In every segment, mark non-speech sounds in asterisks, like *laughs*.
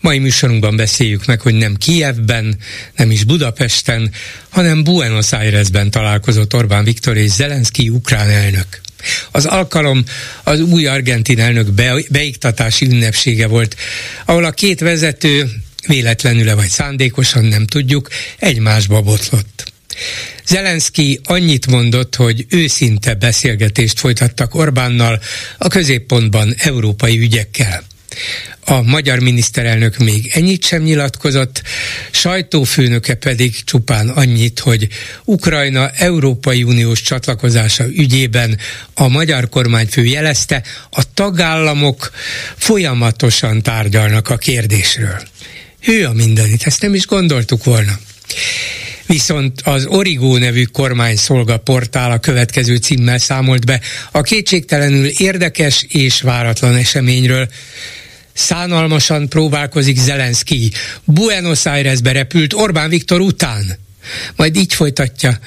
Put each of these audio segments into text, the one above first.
Mai műsorunkban beszéljük meg, hogy nem Kijevben, nem is Budapesten, hanem Buenos Airesben találkozott Orbán Viktor és Zelenszky ukrán elnök. Az alkalom az új argentin elnök be, beiktatási ünnepsége volt, ahol a két vezető véletlenül vagy szándékosan nem tudjuk, egymásba botlott. Zelenszky annyit mondott, hogy őszinte beszélgetést folytattak Orbánnal a középpontban európai ügyekkel. A magyar miniszterelnök még ennyit sem nyilatkozott, sajtófőnöke pedig csupán annyit, hogy Ukrajna Európai Uniós csatlakozása ügyében a magyar kormányfő jelezte, a tagállamok folyamatosan tárgyalnak a kérdésről. Ő a mindenit, ezt nem is gondoltuk volna. Viszont az Origó nevű kormányszolga portál a következő címmel számolt be a kétségtelenül érdekes és váratlan eseményről, Szánalmasan próbálkozik Zelenszky. Buenos Airesbe repült Orbán Viktor után. Majd így folytatja,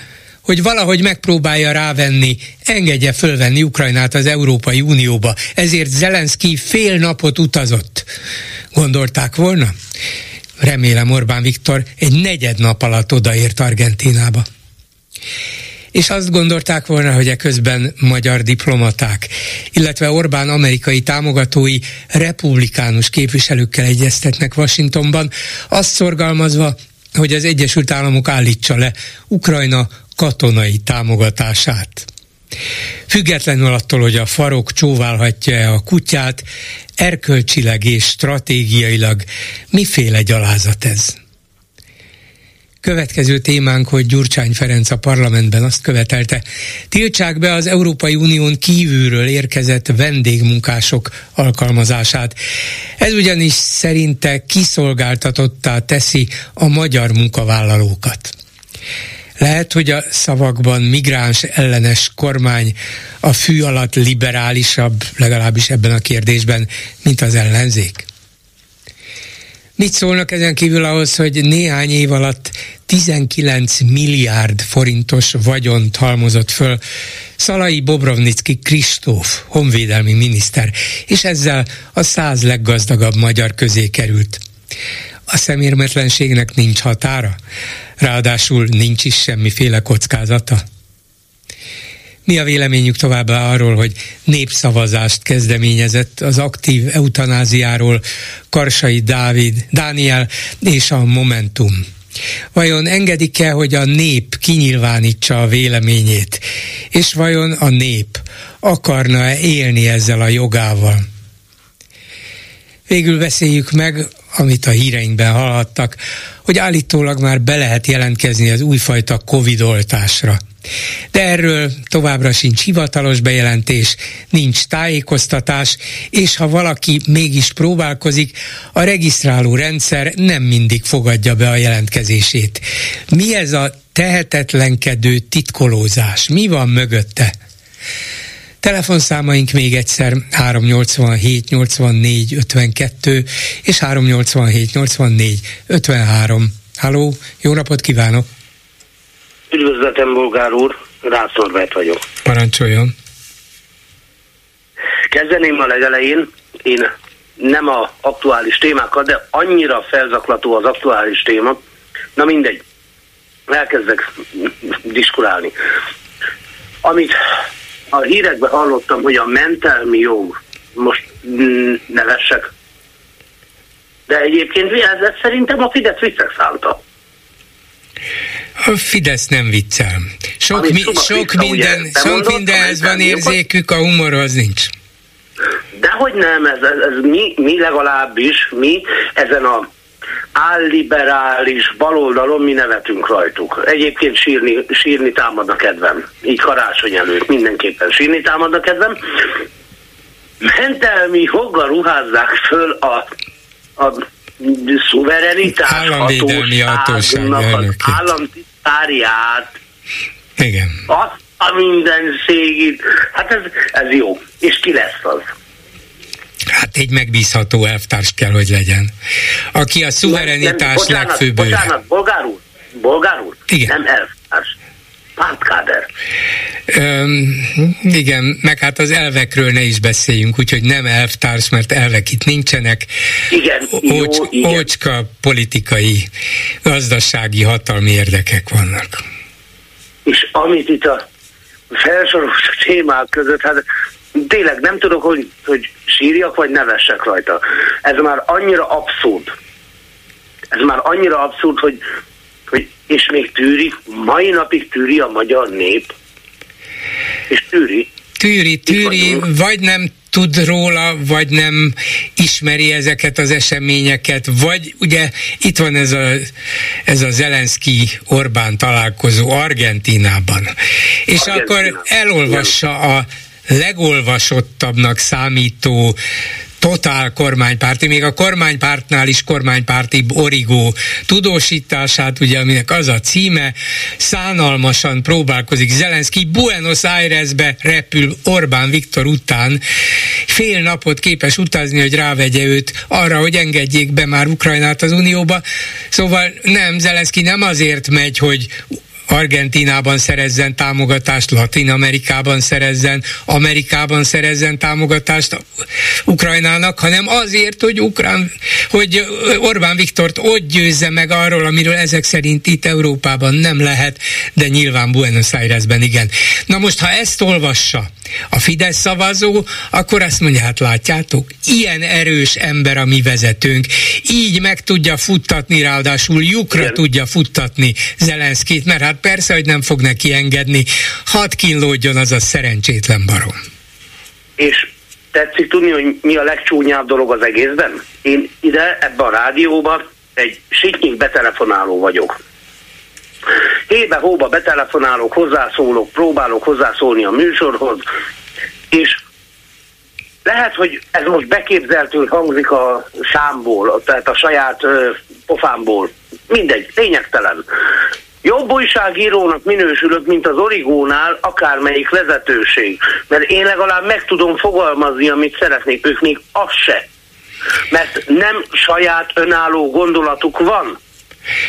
hogy valahogy megpróbálja rávenni, engedje fölvenni Ukrajnát az Európai Unióba. Ezért Zelenszky fél napot utazott. Gondolták volna? Remélem Orbán Viktor egy negyed nap alatt odaért Argentinába és azt gondolták volna, hogy eközben magyar diplomaták, illetve Orbán amerikai támogatói republikánus képviselőkkel egyeztetnek Washingtonban, azt szorgalmazva, hogy az Egyesült Államok állítsa le Ukrajna katonai támogatását. Függetlenül attól, hogy a farok csóválhatja a kutyát, erkölcsileg és stratégiailag miféle gyalázat ez? Következő témánk, hogy Gyurcsány Ferenc a parlamentben azt követelte, tiltsák be az Európai Unión kívülről érkezett vendégmunkások alkalmazását. Ez ugyanis szerinte kiszolgáltatottá teszi a magyar munkavállalókat. Lehet, hogy a szavakban migráns ellenes kormány a fű alatt liberálisabb, legalábbis ebben a kérdésben, mint az ellenzék? Mit szólnak ezen kívül ahhoz, hogy néhány év alatt 19 milliárd forintos vagyont halmozott föl Szalai Bobrovnicki Kristóf, honvédelmi miniszter, és ezzel a száz leggazdagabb magyar közé került. A szemérmetlenségnek nincs határa, ráadásul nincs is semmiféle kockázata. Mi a véleményük továbbá arról, hogy népszavazást kezdeményezett az aktív eutanáziáról Karsai Dávid, Dániel és a Momentum? Vajon engedik-e, hogy a nép kinyilvánítsa a véleményét? És vajon a nép akarna-e élni ezzel a jogával? Végül beszéljük meg, amit a híreinkben hallhattak, hogy állítólag már be lehet jelentkezni az újfajta Covid oltásra. De erről továbbra sincs hivatalos bejelentés, nincs tájékoztatás, és ha valaki mégis próbálkozik, a regisztráló rendszer nem mindig fogadja be a jelentkezését. Mi ez a tehetetlenkedő titkolózás? Mi van mögötte? Telefonszámaink még egyszer 387 84 52 és 387 84 53. Halló, jó napot kívánok! Üdvözletem, Bolgár úr, Norbert vagyok. Parancsoljon. Kezdeném a legelején, én nem a aktuális témákat, de annyira felzaklató az aktuális téma, na mindegy, elkezdek diskurálni. Amit a hírekben hallottam, hogy a mentelmi jog, most mm, nevessek, de egyébként ez szerintem a Fidesz visszek szánta. A Fidesz nem viccel. Sok, mi, sok minden, ugye, sok mindenhez van érzékük, a humorhoz nincs. Dehogy nem, ez, ez, ez mi, mi legalábbis, mi ezen a álliberális baloldalon mi nevetünk rajtuk. Egyébként sírni, sírni támad a kedvem. Így karácsony előtt mindenképpen sírni támad a kedvem. Mentelmi hoggal ruházzák föl a, a szuverenitás Államvédelmi hatóság az államtitkárját. Igen. Azt a minden szégit. Hát ez, ez jó. És ki lesz az? Hát egy megbízható elvtárs kell, hogy legyen. Aki a szuverenitás legfőbb Bocsánat, bolgár úr, bolgár úr, Igen. nem elvtárs pártkáder. Üm, igen, meg hát az elvekről ne is beszéljünk, úgyhogy nem elvtárs, mert elvek itt nincsenek. Igen, Ócs, jó, igen. Ócska politikai, gazdasági, hatalmi érdekek vannak. És amit itt a felsorolt témák között, hát tényleg nem tudok, hogy, hogy sírjak, vagy nevessek rajta. Ez már annyira abszurd. Ez már annyira abszurd, hogy, hogy és még tűri, mai napig tűri a magyar nép, és tűri. Tűri, tűri, vagy nem tud róla, vagy nem ismeri ezeket az eseményeket, vagy ugye itt van ez a, ez a Zelenszky-Orbán találkozó Argentinában, és Argentina. akkor elolvassa a legolvasottabbnak számító totál kormánypárti, még a kormánypártnál is kormánypárti origó tudósítását, ugye aminek az a címe, szánalmasan próbálkozik Zelenszky, Buenos Airesbe repül Orbán Viktor után, fél napot képes utazni, hogy rávegye őt arra, hogy engedjék be már Ukrajnát az Unióba. Szóval nem, Zelenszky nem azért megy, hogy Argentinában szerezzen támogatást, Latin Amerikában szerezzen, Amerikában szerezzen támogatást Ukrajnának, hanem azért, hogy Ukrán, hogy Orbán Viktort ott győzze meg arról, amiről ezek szerint itt Európában nem lehet, de nyilván Buenos Airesben igen. Na most, ha ezt olvassa a Fidesz szavazó, akkor azt mondja, hát látjátok, ilyen erős ember a mi vezetőnk, így meg tudja futtatni, ráadásul lyukra igen. tudja futtatni Zelenszkét, mert hát persze, hogy nem fog neki engedni. Hadd kínlódjon az a szerencsétlen barom. És tetszik tudni, hogy mi a legcsúnyább dolog az egészben? Én ide, ebbe a rádióba egy sitnyik betelefonáló vagyok. Hébe-hóba betelefonálok, hozzászólok, próbálok hozzászólni a műsorhoz, és lehet, hogy ez most beképzeltünk hangzik a számból, tehát a saját ö, pofámból. Mindegy, lényegtelen. Jobb újságírónak minősülök, mint az Origónál akármelyik vezetőség. Mert én legalább meg tudom fogalmazni, amit szeretnék, ők még az se. Mert nem saját önálló gondolatuk van.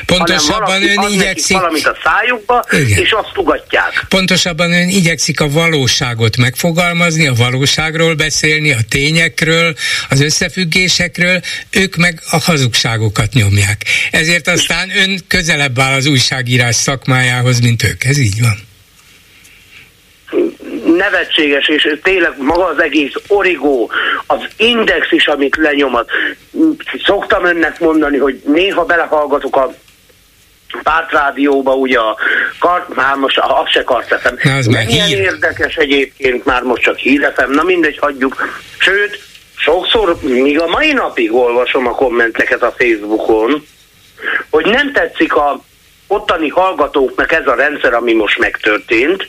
Pontosabban ön igyekszik... valamit a szájukba, Igen. és azt ugatják. Pontosabban ön igyekszik a valóságot megfogalmazni, a valóságról beszélni, a tényekről, az összefüggésekről, ők meg a hazugságokat nyomják. Ezért aztán ön közelebb áll az újságírás szakmájához, mint ők. Ez így van nevetséges, és tényleg maga az egész origó, az index is, amit lenyomat. Szoktam önnek mondani, hogy néha belehallgatok a pártrádióba, ugye a kart, már most a se karteszem. Milyen hír. érdekes egyébként, már most csak hírefem, na mindegy, hagyjuk. Sőt, sokszor, míg a mai napig olvasom a kommenteket a Facebookon, hogy nem tetszik a ottani hallgatóknak ez a rendszer, ami most megtörtént,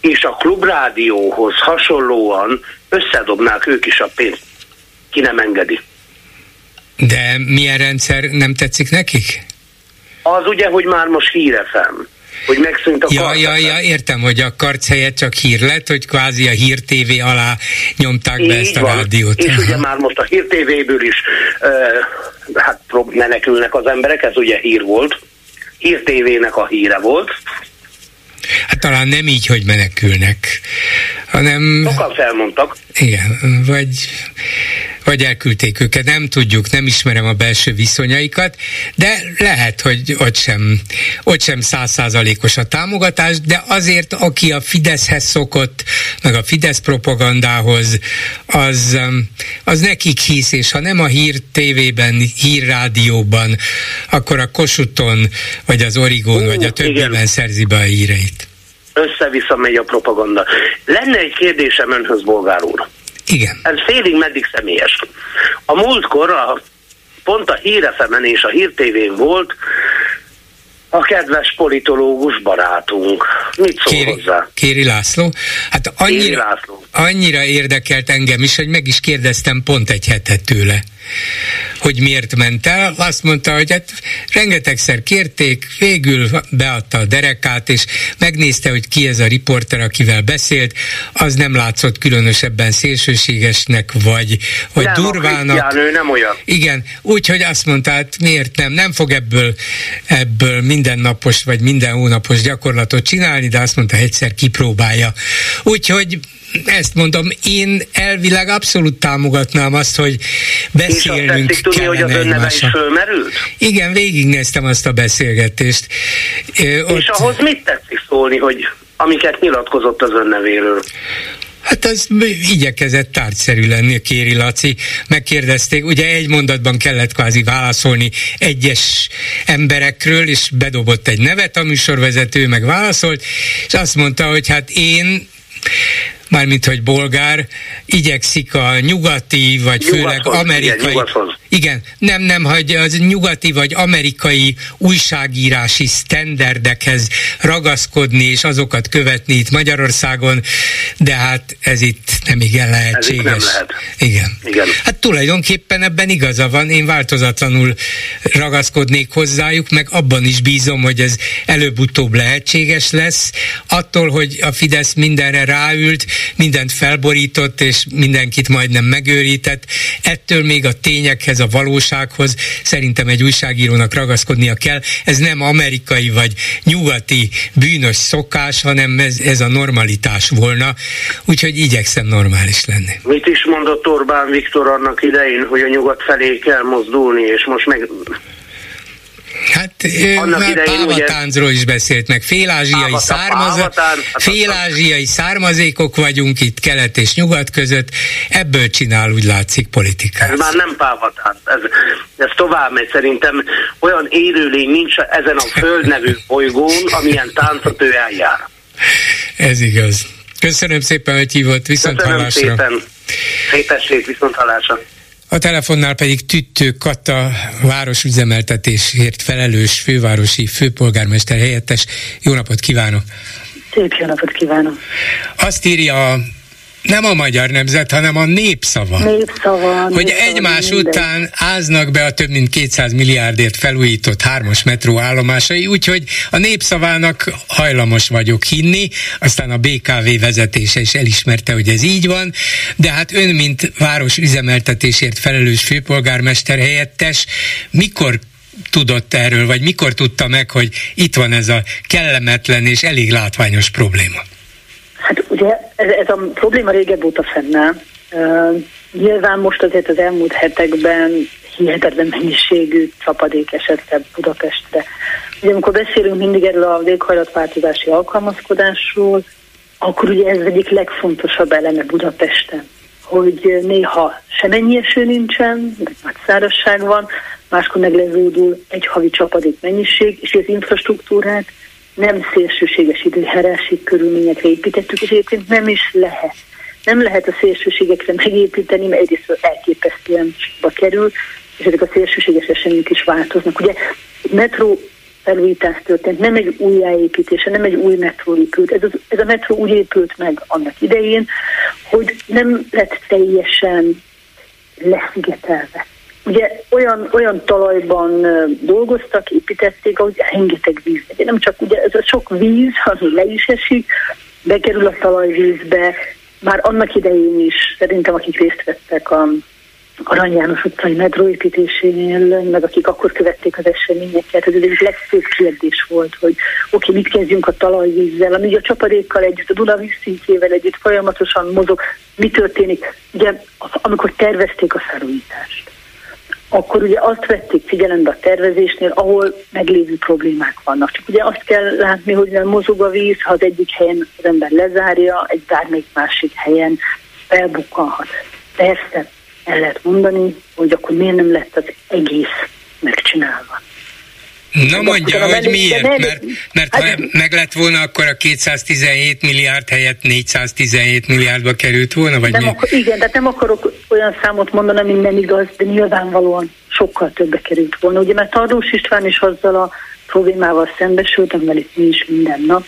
és a klubrádióhoz hasonlóan összedobnák ők is a pénzt. Ki nem engedi. De milyen rendszer nem tetszik nekik? Az ugye, hogy már most hírefem hogy megszűnt a ja, ja, ja, értem, hogy a karc helyett csak hír lett, hogy kvázi a Hír TV alá nyomták Így be ezt a van. rádiót. És ugye már most a Hír TV-ből is uh, hát menekülnek az emberek, ez ugye hír volt. Hír TV-nek a híre volt, Hát talán nem így, hogy menekülnek, hanem... Sokan felmondtak. Igen, vagy, vagy elküldték őket, nem tudjuk, nem ismerem a belső viszonyaikat, de lehet, hogy ott sem, ott sem százszázalékos a támogatás, de azért, aki a Fideszhez szokott, meg a Fidesz propagandához, az, az nekik hisz, és ha nem a hír tévében, hírrádióban, akkor a Kosuton, vagy az Origón, uh, vagy a többiben igen. szerzi be a híreit össze-vissza megy a propaganda. Lenne egy kérdésem önhöz, bolgár úr. Igen. Ez félig meddig személyes. A múltkor a, pont a hírefemen és a hírtévén volt a kedves politológus barátunk. Mit szól Kéri, hozzá? Kéri László? Hát annyira, Kéri László. annyira érdekelt engem is, hogy meg is kérdeztem pont egy hetet tőle hogy miért ment el, azt mondta, hogy hát rengetegszer kérték, végül beadta a derekát, és megnézte, hogy ki ez a riporter, akivel beszélt, az nem látszott különösebben szélsőségesnek, vagy, vagy nem, durvának. A ő nem olyan. Igen, úgyhogy azt mondta, hát miért nem, nem fog ebből, ebből mindennapos, vagy minden hónapos gyakorlatot csinálni, de azt mondta, egyszer kipróbálja. Úgyhogy ezt mondom, én elvileg abszolút támogatnám azt, hogy beszélnünk És azt tudni, hogy az önneve is fölmerült? Igen, végignéztem azt a beszélgetést. Ott... És ahhoz mit tetszik szólni, hogy amiket nyilatkozott az önnevéről? Hát az igyekezett tárgyszerű lenni, Kéri Laci. Megkérdezték, ugye egy mondatban kellett kvázi válaszolni egyes emberekről, és bedobott egy nevet a műsorvezető, meg válaszolt, és azt mondta, hogy hát én mármint hogy bolgár, igyekszik a nyugati, vagy Nyugathoz, főleg amerikai... Igen, igen, nem, nem, hogy az nyugati vagy amerikai újságírási sztenderdekhez ragaszkodni és azokat követni itt Magyarországon, de hát ez itt nem igen lehetséges. Ez nem lehet. Igen. igen. Hát tulajdonképpen ebben igaza van, én változatlanul ragaszkodnék hozzájuk, meg abban is bízom, hogy ez előbb-utóbb lehetséges lesz. Attól, hogy a Fidesz mindenre ráült, mindent felborított, és mindenkit majdnem megőrített, ettől még a tényekhez, a valósághoz szerintem egy újságírónak ragaszkodnia kell. Ez nem amerikai vagy nyugati bűnös szokás, hanem ez, ez a normalitás volna, úgyhogy igyekszem normális lenni. Mit is mondott Orbán Viktor annak idején, hogy a nyugat felé kell mozdulni, és most meg Hát Annak már pávatáncról is beszélt meg. Félázsiai, származ... Félázsiai származékok vagyunk itt kelet és nyugat között, ebből csinál úgy látszik politikát. Ez már nem pávatánc, ez, ez tovább megy szerintem. Olyan élőlény nincs ezen a föld nevű *laughs* bolygón, amilyen táncot ő eljár. Ez igaz. Köszönöm szépen, hogy hívott, viszont Köszönöm hallásra. szépen. Szép estét, viszont hallásra. A telefonnál pedig Tüttő Kata városüzemeltetésért felelős fővárosi főpolgármester helyettes. Jó napot kívánok! Szép jó napot kívánok! Azt írja nem a magyar nemzet, hanem a népszava. Népszava. Hogy népszava, egymás minden. után áznak be a több mint 200 milliárdért felújított hármas metró állomásai, úgyhogy a népszavának hajlamos vagyok hinni, aztán a BKV vezetése is elismerte, hogy ez így van, de hát ön, mint város üzemeltetésért felelős főpolgármester helyettes, mikor tudott erről, vagy mikor tudta meg, hogy itt van ez a kellemetlen és elég látványos probléma? Hát ugye ez, ez a probléma régebb óta fennáll. Uh, nyilván most azért az elmúlt hetekben hihetetlen mennyiségű csapadék esett Budapestre. Ugye amikor beszélünk mindig erről a véghajlatváltozási alkalmazkodásról, akkor ugye ez egyik legfontosabb eleme Budapesten, hogy néha semennyi eső nincsen, nagy szárazság van, máskor megleződül egy havi csapadék mennyiség, és az infrastruktúrát nem szélsőséges időjárási körülményekre építettük, és egyébként nem is lehet. Nem lehet a szélsőségekre megépíteni, mert egyrészt elképesztően ba kerül, és ezek a szélsőséges események is változnak. Ugye metró felújítás történt, nem egy újjáépítése, nem egy új metró épült. Ez, az, ez a metró úgy épült meg annak idején, hogy nem lett teljesen leszigetelve ugye olyan, olyan talajban dolgoztak, építették, ahogy rengeteg víz. Nem csak ugye ez a sok víz, ami le is esik, bekerül a talajvízbe, már annak idején is, szerintem akik részt vettek a Arany János utcai metróépítésénél, meg akik akkor követték az eseményeket, ez egyik legfőbb kérdés volt, hogy oké, mit kezdjünk a talajvízzel, ami a csapadékkal együtt, a Duna vízszintjével együtt folyamatosan mozog, mi történik, ugye amikor tervezték a felújítást akkor ugye azt vették figyelembe a tervezésnél, ahol meglévő problémák vannak. Csak ugye azt kell látni, hogy nem mozog a víz, ha az egyik helyen az ember lezárja, egy bármelyik másik helyen felbukkanhat. Persze el lehet mondani, hogy akkor miért nem lett az egész megcsinálva. Na mondja, hogy miért? Mert, mert ha hát- meg lett volna, akkor a 217 milliárd helyett 417 milliárdba került volna, vagy nem mi? Akar, igen, tehát nem akarok olyan számot mondani, ami nem igaz, de nyilvánvalóan sokkal többe került volna. Ugye, mert Tardós István is azzal a problémával szembesült, amivel itt mi is minden nap,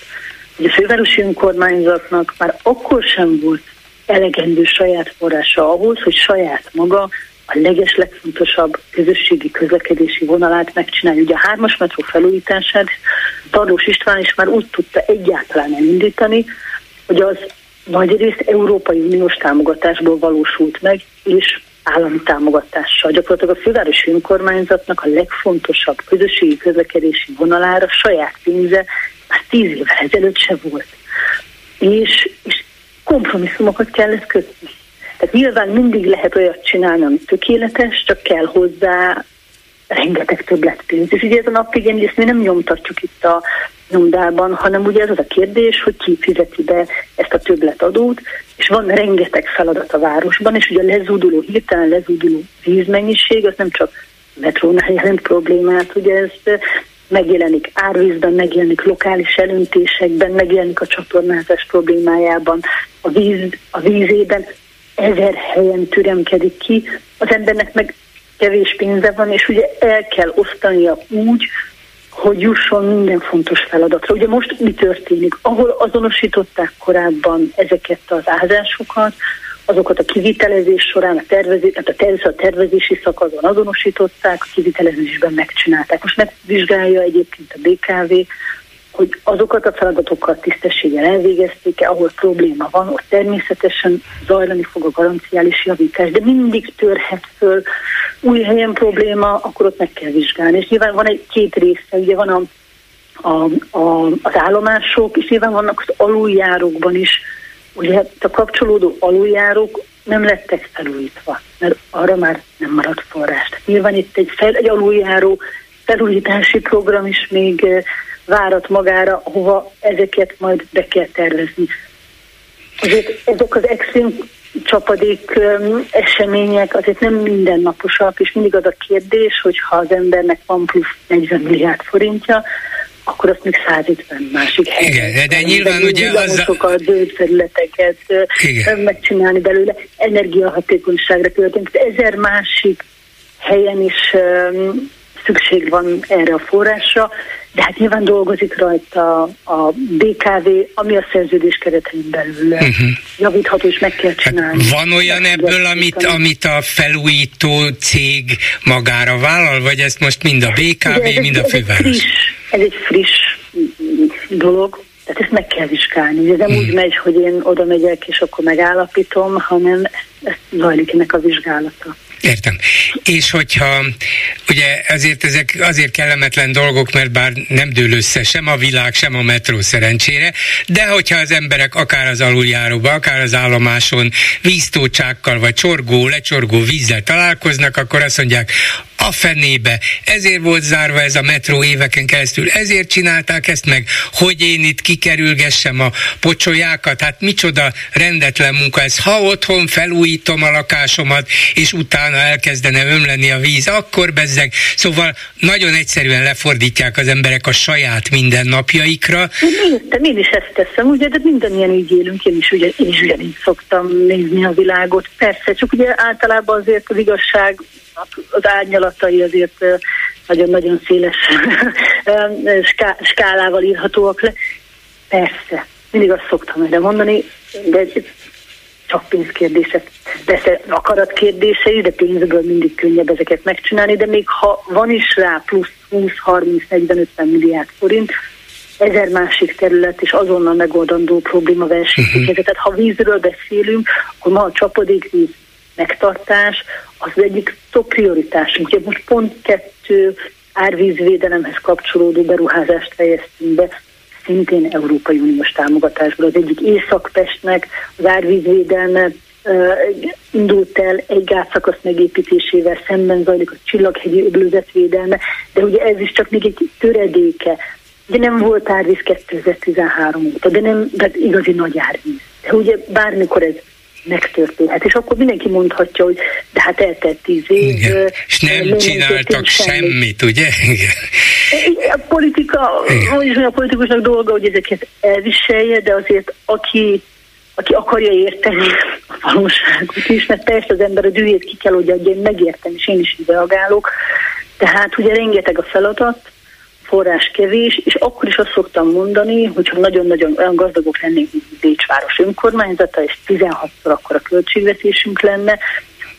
hogy a fővárosi önkormányzatnak már akkor sem volt elegendő saját forrása ahhoz, hogy saját maga a leges legfontosabb közösségi közlekedési vonalát megcsinálni. Ugye a hármas metró felújítását Tarlós István is már úgy tudta egyáltalán elindítani, hogy az nagyrészt Európai Uniós támogatásból valósult meg, és állami támogatással. Gyakorlatilag a fővárosi önkormányzatnak a legfontosabb közösségi közlekedési vonalára saját pénze már tíz évvel ezelőtt se volt. És, és kompromisszumokat kellett kötni. Tehát nyilván mindig lehet olyat csinálni, ami tökéletes, csak kell hozzá rengeteg többletpénz. És ugye ez a nap igen, ezt mi nem nyomtatjuk itt a nyomdában, hanem ugye ez az a kérdés, hogy ki fizeti be ezt a többletadót, és van rengeteg feladat a városban, és ugye a lezúduló, hirtelen lezúduló vízmennyiség, az nem csak metrónál jelent problémát, ugye ez megjelenik árvízben, megjelenik lokális elöntésekben, megjelenik a csatornázás problémájában, a, víz, a vízében, ezer helyen türemkedik ki, az embernek meg kevés pénze van, és ugye el kell osztania úgy, hogy jusson minden fontos feladatra. Ugye most mi történik? Ahol azonosították korábban ezeket az ázásokat, azokat a kivitelezés során, a, tervezés, hát a, tervezés, a tervezési szakaszon azonosították, a kivitelezésben megcsinálták. Most megvizsgálja egyébként a BKV, hogy azokat a feladatokat tisztességgel elvégezték-e, ahol probléma van, ott természetesen zajlani fog a garanciális javítás, de mindig törhet föl új helyen probléma, akkor ott meg kell vizsgálni. És nyilván van egy két része, ugye van a, a, a, az állomások, és nyilván vannak az aluljárókban is, ugye a kapcsolódó aluljárók nem lettek felújítva, mert arra már nem maradt forrás. Tehát nyilván itt egy, fel, egy aluljáró felújítási program is még várat magára, hova ezeket majd be kell tervezni. Azért ezek az extrém csapadék események azért nem mindennaposak, és mindig az a kérdés, hogy ha az embernek van plusz 40 milliárd forintja, akkor azt még 150 másik helyen. Igen, de nyilván ugye az a... Igen. megcsinálni belőle, energiahatékonyságra költünk, ezer másik helyen is um, szükség van erre a forrásra, de hát nyilván dolgozik rajta a BKV, ami a szerződés keretein belül uh-huh. javítható, és meg kell hát csinálni. Hát van olyan meg ebből, amit, amit a felújító cég magára vállal, vagy ezt most mind a BKV, ez mind a főváros? Ez egy, friss, ez egy friss dolog, tehát ezt meg kell vizsgálni. Ez nem hmm. úgy megy, hogy én oda megyek, és akkor megállapítom, hanem ez zajlik ennek a vizsgálata. Értem. És hogyha, ugye azért ezek azért kellemetlen dolgok, mert bár nem dől össze sem a világ, sem a metró szerencsére, de hogyha az emberek akár az aluljáróba, akár az állomáson víztócsákkal, vagy csorgó, lecsorgó vízzel találkoznak, akkor azt mondják, a fenébe. Ezért volt zárva ez a metró éveken keresztül, ezért csinálták ezt meg, hogy én itt kikerülgessem a pocsolyákat. Hát micsoda rendetlen munka ez. Ha otthon felújítom a lakásomat, és utána elkezdene ömleni a víz, akkor bezzeg. Szóval nagyon egyszerűen lefordítják az emberek a saját mindennapjaikra. Én, én is ezt teszem, ugye, de mindannyian így élünk, én is, ugye, én is ugyanígy szoktam nézni a világot. Persze, csak ugye általában azért az igazság az árnyalatai azért nagyon-nagyon széles skálával írhatóak le. Persze, mindig azt szoktam erre mondani, de csak pénzkérdések. Persze akarat kérdései, de pénzből mindig könnyebb ezeket megcsinálni, de még ha van is rá plusz 20, 30, 40, 50 milliárd forint, ezer másik terület és azonnal megoldandó probléma versenyzik. Uh-huh. Tehát ha vízről beszélünk, akkor ma a csapadékvíz megtartás az egyik top prioritásunk. Ugye most pont kettő árvízvédelemhez kapcsolódó beruházást fejeztünk be, szintén Európai Uniós támogatásból. Az egyik Észak-Pestnek az árvízvédelme indult el egy gázszakasz megépítésével, szemben zajlik a Csillaghegyi öblőzetvédelme, de ugye ez is csak még egy töredéke. De nem volt árvíz 2013 óta, de nem, de igazi nagy árvíz. De ugye bármikor ez megtörténhet. És akkor mindenki mondhatja, hogy de hát eltelt tíz év. Igen. És nem, csináltak semmit, semmit, ugye? *laughs* Igen. A politika, vagyis a politikusnak dolga, hogy ezeket elviselje, de azért aki aki akarja érteni a valóságot is, mert persze az ember a dühét ki kell, hogy adja, én megértem, és én is így reagálok. Tehát ugye rengeteg a feladat, forrás kevés, és akkor is azt szoktam mondani, hogyha nagyon-nagyon olyan gazdagok lennénk, mint Bécsváros önkormányzata, és 16-szor akkor a költségvetésünk lenne,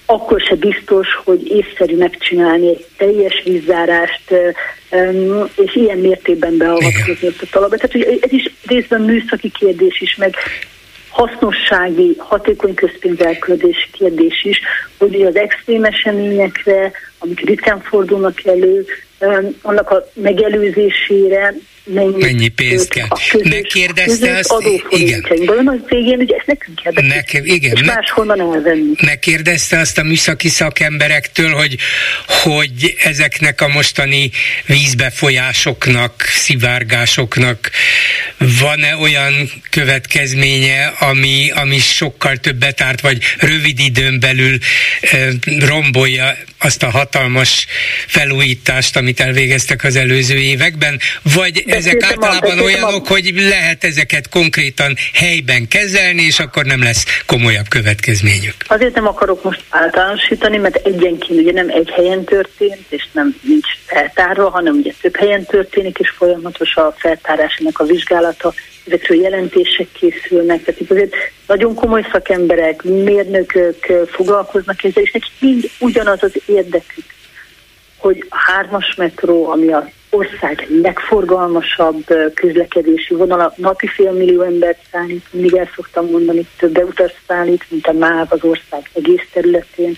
akkor se biztos, hogy észszerű megcsinálni egy teljes vízzárást, és ilyen mértékben beavatkozni a talajba. Tehát ez is részben műszaki kérdés is, meg hasznossági, hatékony közpénzelköldési kérdés is, hogy az extrém eseményekre, amik ritkán fordulnak elő, annak a megelőzésére mennyi, mennyi pénzt kell. Megkérdezte azt, igen. Az végén, ugye ezt nekünk kell Nekem, igen, és máshonnan elvenni. Megkérdezte azt a műszaki szakemberektől, hogy, hogy ezeknek a mostani vízbefolyásoknak, szivárgásoknak van-e olyan következménye, ami, ami sokkal többet árt, vagy rövid időn belül rombolja azt a hatalmas felújítást, amit elvégeztek az előző években, vagy ezek általában olyanok, hogy lehet ezeket konkrétan helyben kezelni, és akkor nem lesz komolyabb következményük. Azért nem akarok most általánosítani, mert egyenként ugye nem egy helyen történt, és nem nincs feltárva, hanem ugye több helyen történik, és folyamatos a feltárásának a vizsgálata, ezekről jelentések készülnek, tehát itt azért nagyon komoly szakemberek, mérnökök foglalkoznak ezzel, és nekik mind ugyanaz az érdekük, hogy a hármas metró, ami a ország legforgalmasabb közlekedési vonala, napi fél millió embert szállít, mindig el szoktam mondani, több utas szállít, mint a MÁV az ország egész területén.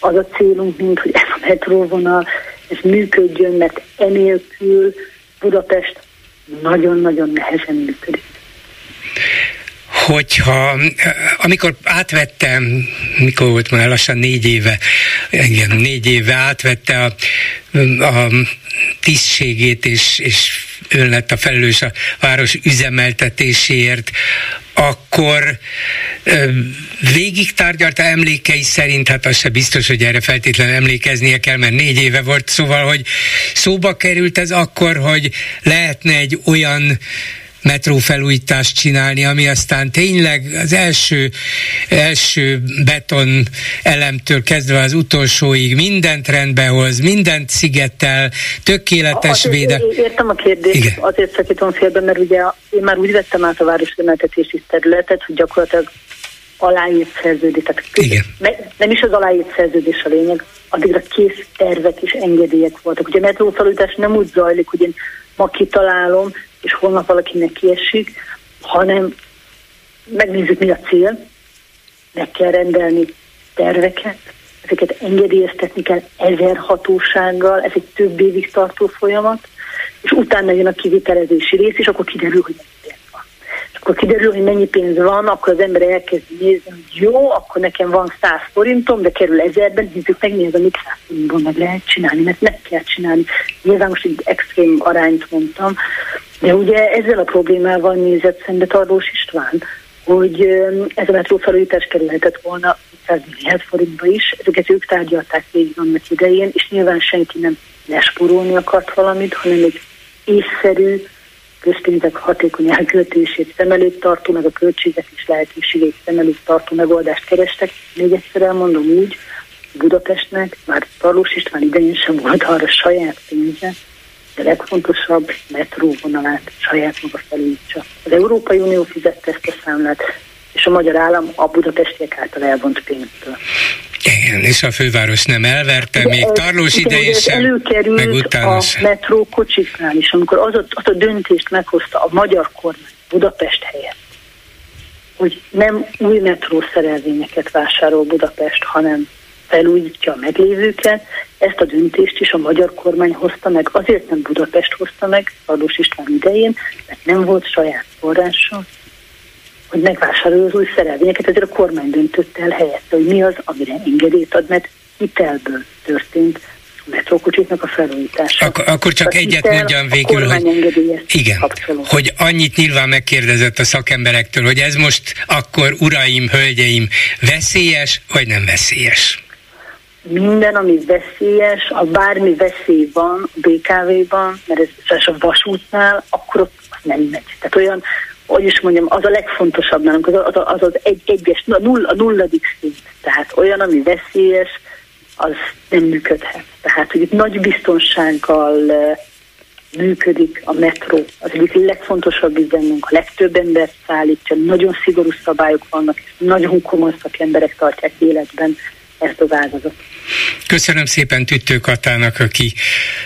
Az a célunk, mint hogy ez a metróvonal, ez működjön, mert enélkül Budapest nagyon-nagyon nehezen működik hogyha amikor átvettem, mikor volt már lassan négy éve, igen, négy éve átvette a, a tisztségét, és, és ön lett a felelős a város üzemeltetéséért, akkor végig tárgyalta emlékei szerint, hát az se biztos, hogy erre feltétlenül emlékeznie kell, mert négy éve volt, szóval, hogy szóba került ez akkor, hogy lehetne egy olyan metrófelújítást csinálni, ami aztán tényleg az első, első beton elemtől kezdve az utolsóig mindent rendbe hoz, mindent szigettel, tökéletes véde. Értem a kérdést, Igen. azért szakítom félbe, mert ugye én már úgy vettem át a városüzemeltetési területet, hogy gyakorlatilag aláírt szerződés, tehát Igen. nem is az aláírt szerződés a lényeg, addigra kész tervek és engedélyek voltak. Ugye a metrófelújítás nem úgy zajlik, hogy én ma kitalálom, és holnap valakinek kiesik, hanem megnézzük, mi a cél, meg kell rendelni terveket, ezeket engedélyeztetni kell ezer hatósággal, ez egy több évig tartó folyamat, és utána jön a kivitelezési rész, és akkor kiderül, hogy mennyi pénz van. És akkor kiderül, hogy mennyi pénz van, akkor az ember elkezd nézni, hogy jó, akkor nekem van 100 forintom, de kerül ezerben, nézzük meg, mi az, amit 100 forintból meg lehet csinálni, mert meg kell csinálni. Nyilván most egy extrém arányt mondtam, de ugye ezzel a problémával nézett szembe Tarlós István, hogy ez a metró felújítás kerülhetett volna 100 milliárd forintba is, ezeket ők tárgyalták végig annak idején, és nyilván senki nem lespórolni akart valamit, hanem egy észszerű, közpénzek hatékony elköltését szem előtt tartó, meg a költségek is lehetőségét szem előtt tartó megoldást kerestek. Még egyszer elmondom úgy, Budapestnek már Tarlós István idején sem volt arra saját pénze, a legfontosabb metróvonalát saját maga felújítsa. Az Európai Unió fizette ezt a számlát, és a magyar állam a budapestiek által elvont pénztől. Igen, és a főváros nem elverte, még Tarlós idején sem, előkerült meg utána a sem. metró kocsiknál is, amikor az a, az a döntést meghozta a magyar kormány Budapest helyett, hogy nem új metró szerelvényeket vásárol Budapest, hanem felújítja a meglévőket. Ezt a döntést is a magyar kormány hozta meg, azért nem Budapest hozta meg Adós István idején, mert nem volt saját forrása, hogy megvásárolja az új szerelvényeket, ezért a kormány döntött el helyette, hogy mi az, amire engedélyt ad, mert hitelből történt metrókocsiknak a felújítása. Ak- akkor csak Tehát egyet mondjam végül, hogy igen, hogy annyit nyilván megkérdezett a szakemberektől, hogy ez most akkor uraim, hölgyeim, veszélyes vagy nem veszélyes? minden, ami veszélyes, a bármi veszély van a BKV-ban, mert ez a vasútnál, akkor ott nem megy. Tehát olyan, hogy is mondjam, az a legfontosabb nálunk, az az, az, az egy, egyes, a, null, a nulladik szint. Tehát olyan, ami veszélyes, az nem működhet. Tehát, hogy itt nagy biztonsággal működik a metró. Az egyik legfontosabb üzemünk, a legtöbb embert szállítja, nagyon szigorú szabályok vannak, és nagyon komoly szakemberek tartják életben ezt az ágazatot. Köszönöm szépen Tüttő Katának, aki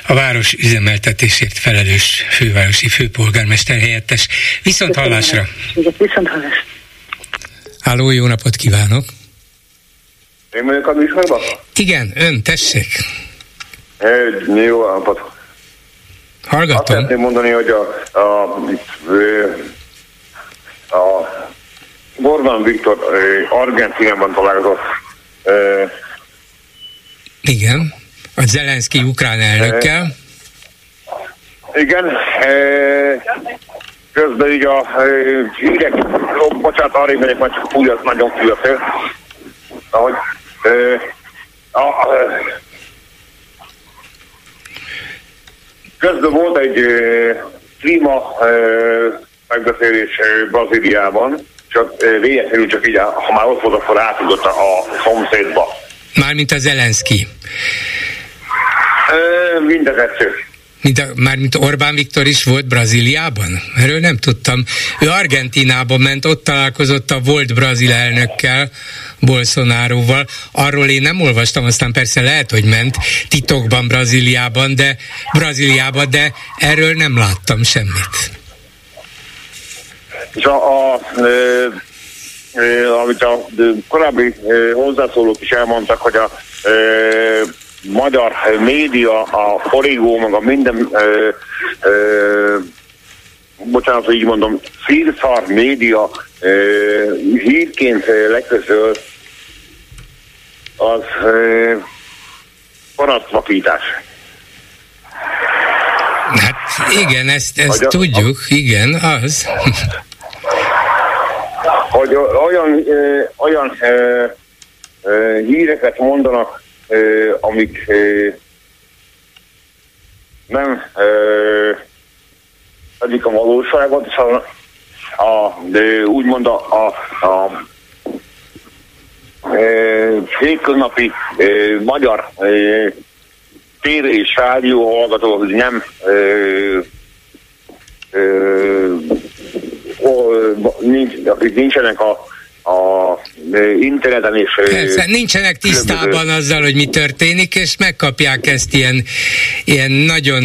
a város üzemeltetésért felelős fővárosi főpolgármester helyettes. Viszont Köszönöm. hallásra! Viszont hallásra! Háló, jó napot kívánok! Én vagyok a műsorban? Igen, ön, tessék! É, jó napot! Hallgatom. Azt szeretném mondani, hogy a, a, a, a Orbán Viktor Argentinában találkozott. Igen, a Zelenszky ukrán elnökkel. Igen, közben így a hírek, bocsánat, arra megyek, mert csak fúj, az nagyon fúj a fél. Ahogy, a, a, közben volt egy klíma megbeszélés Brazíliában, csak véletlenül csak így, ha már ott volt, akkor átudott a, szomszédba. Mármint a Zelenszky. Mind a kettő. Mint a, mármint Orbán Viktor is volt Brazíliában? Erről nem tudtam. Ő Argentinába ment, ott találkozott a volt brazil elnökkel, Bolsonaroval. Arról én nem olvastam, aztán persze lehet, hogy ment titokban Brazíliában, de Brazíliában, de erről nem láttam semmit. És a, a e, e, amit a korábbi e, hozzászólók is elmondtak, hogy a e, magyar média, a Forigó, a minden e, e, bocsánat, hogy így mondom, szírszar média e, hírként legközöl az e, parasztvakítás. Hát igen, ezt, ezt a, tudjuk, a, igen, az. *laughs* hogy olyan, ö, olyan ö, ö, híreket mondanak, ö, amik ö, nem ö, egyik a valóságot, és a, a, de úgymond a, a, a hétköznapi magyar ö, tér és rádió hallgatók nem ö, ö, nincs, akik nincsenek a, a interneten és... Persze, nincsenek tisztában különböző... azzal, hogy mi történik, és megkapják ezt ilyen, ilyen nagyon...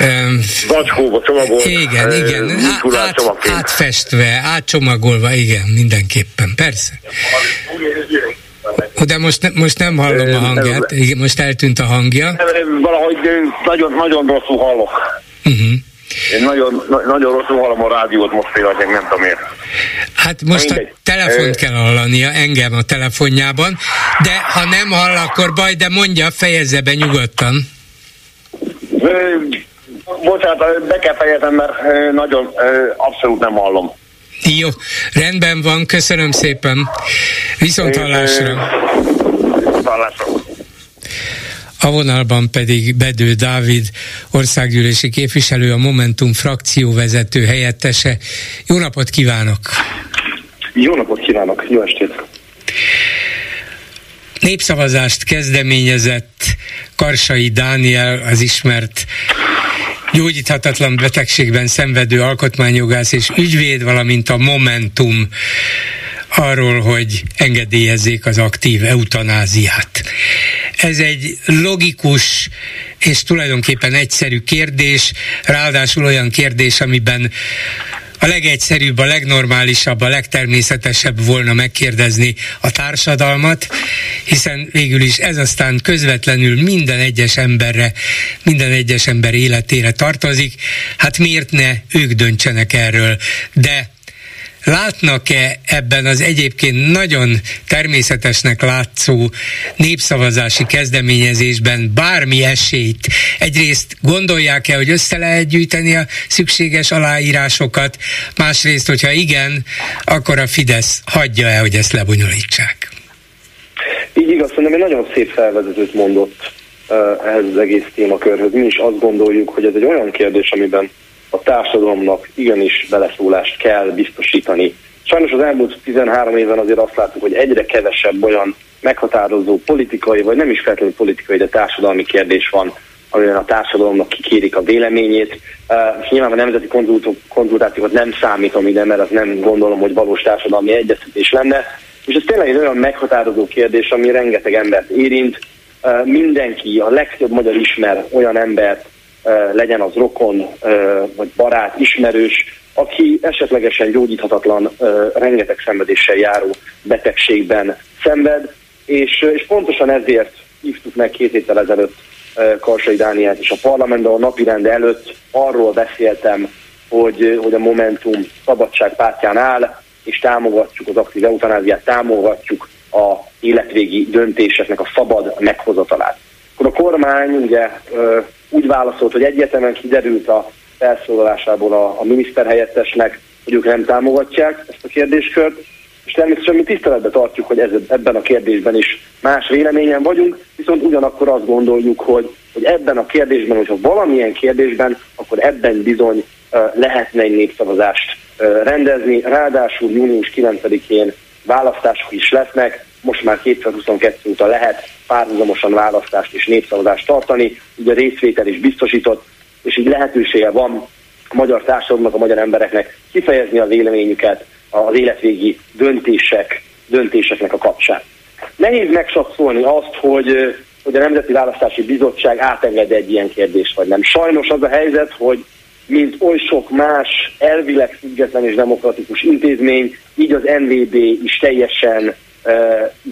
Um, Zacskóba. Igen, igen, át, átfestve, átcsomagolva, igen, mindenképpen, persze. De most, most nem hallom a hangját, most eltűnt a hangja. Valahogy nagyon, nagyon rosszul hallok. Uh-huh. Én nagyon, na, nagyon rosszul hallom a rádiót most például, nem tudom miért. Hát most a telefont kell hallania, engem a telefonjában, de ha nem hall, akkor baj, de mondja, fejezze be nyugodtan. Bocsánat, be kell fejezem, mert nagyon abszolút nem hallom. Jó, rendben van, köszönöm szépen. Viszont hallásra. Hallásra. A vonalban pedig Bedő Dávid, országgyűlési képviselő, a Momentum frakcióvezető helyettese. Jó napot kívánok! Jó napot kívánok, jó estét! Népszavazást kezdeményezett Karsai Dániel, az ismert gyógyíthatatlan betegségben szenvedő alkotmányjogász és ügyvéd, valamint a Momentum arról, hogy engedélyezzék az aktív eutanáziát. Ez egy logikus és tulajdonképpen egyszerű kérdés, ráadásul olyan kérdés, amiben a legegyszerűbb, a legnormálisabb, a legtermészetesebb volna megkérdezni a társadalmat, hiszen végül is ez aztán közvetlenül minden egyes emberre, minden egyes ember életére tartozik. Hát miért ne ők döntsenek erről? De látnak-e ebben az egyébként nagyon természetesnek látszó népszavazási kezdeményezésben bármi esélyt? Egyrészt gondolják-e, hogy össze lehet gyűjteni a szükséges aláírásokat, másrészt, hogyha igen, akkor a Fidesz hagyja-e, hogy ezt lebonyolítsák? Így igaz, szerintem egy nagyon szép felvezetőt mondott ehhez az egész témakörhöz. Mi is azt gondoljuk, hogy ez egy olyan kérdés, amiben a társadalomnak igenis beleszólást kell biztosítani. Sajnos az elmúlt 13 évben azért azt láttuk, hogy egyre kevesebb olyan meghatározó politikai, vagy nem is feltétlenül politikai, de társadalmi kérdés van, amiben a társadalomnak kikérik a véleményét. És nyilván a nemzeti konzultációkat nem számítom ide, mert az nem gondolom, hogy valós társadalmi egyeztetés lenne, És ez tényleg egy olyan meghatározó kérdés, ami rengeteg embert érint. Mindenki, a legtöbb magyar ismer olyan embert, legyen az rokon, vagy barát, ismerős, aki esetlegesen gyógyíthatatlan, rengeteg szenvedéssel járó betegségben szenved, és, és pontosan ezért hívtuk meg két héttel ezelőtt Karsai Dánielt is a parlamentben, a napirend előtt arról beszéltem, hogy, hogy a Momentum szabadság pártján áll, és támogatjuk az aktív eutanáziát, támogatjuk a életvégi döntéseknek a szabad meghozatalát. Akkor a kormány ugye úgy válaszolt, hogy egyetemen kiderült a felszólalásából a, a miniszterhelyettesnek, hogy ők nem támogatják ezt a kérdéskört, és természetesen mi tiszteletbe tartjuk, hogy ez, ebben a kérdésben is más véleményen vagyunk, viszont ugyanakkor azt gondoljuk, hogy, hogy ebben a kérdésben, hogyha valamilyen kérdésben, akkor ebben bizony uh, lehetne egy népszavazást uh, rendezni. Ráadásul június 9-én választások is lesznek, most már 2022 óta lehet párhuzamosan választást és népszavazást tartani, így a részvétel is biztosított, és így lehetősége van a magyar társadalomnak, a magyar embereknek kifejezni a véleményüket az életvégi döntések, döntéseknek a kapcsán. Nehéz megsakszolni azt, hogy, hogy a Nemzeti Választási Bizottság átenged egy ilyen kérdést, vagy nem. Sajnos az a helyzet, hogy mint oly sok más elvileg független és demokratikus intézmény, így az NVB is teljesen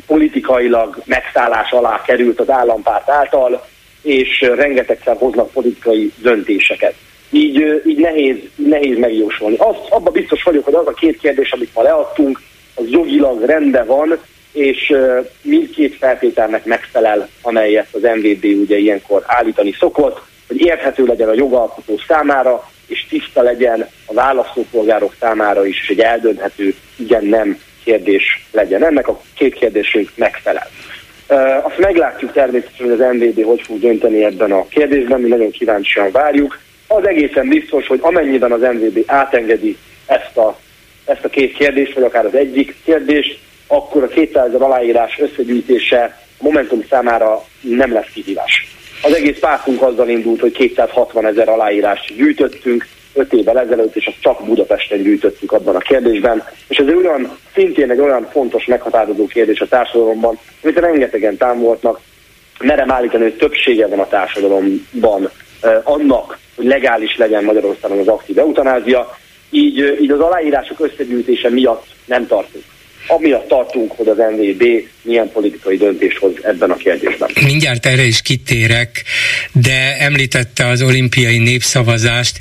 politikailag megszállás alá került az állampárt által, és rengetegszer hoznak politikai döntéseket. Így, így nehéz, nehéz megjósolni. Azt, abban biztos vagyok, hogy az a két kérdés, amit ma leadtunk, az jogilag rendben van, és mindkét feltételnek megfelel, amelyet az MVB ugye ilyenkor állítani szokott, hogy érthető legyen a jogalkotó számára, és tiszta legyen a választópolgárok számára is, és egy eldönthető igen-nem kérdés legyen. Ennek a két kérdésünk megfelel. Azt meglátjuk természetesen, hogy az MVD hogy fog dönteni ebben a kérdésben, mi nagyon kíváncsian várjuk. Az egészen biztos, hogy amennyiben az MVD átengedi ezt a, ezt a két kérdést, vagy akár az egyik kérdést, akkor a 200 ezer aláírás összegyűjtése Momentum számára nem lesz kihívás. Az egész pártunk azzal indult, hogy 260 ezer aláírást gyűjtöttünk, öt évvel ezelőtt, és azt csak Budapesten gyűjtöttük abban a kérdésben. És ez olyan, szintén egy olyan fontos, meghatározó kérdés a társadalomban, amit rengetegen támogatnak, merem állítani, hogy többsége van a társadalomban eh, annak, hogy legális legyen Magyarországon az aktív eutanázia, így, így az aláírások összegyűjtése miatt nem tartunk amiatt tartunk, hogy az NVB milyen politikai döntést hoz ebben a kérdésben. Mindjárt erre is kitérek, de említette az olimpiai népszavazást,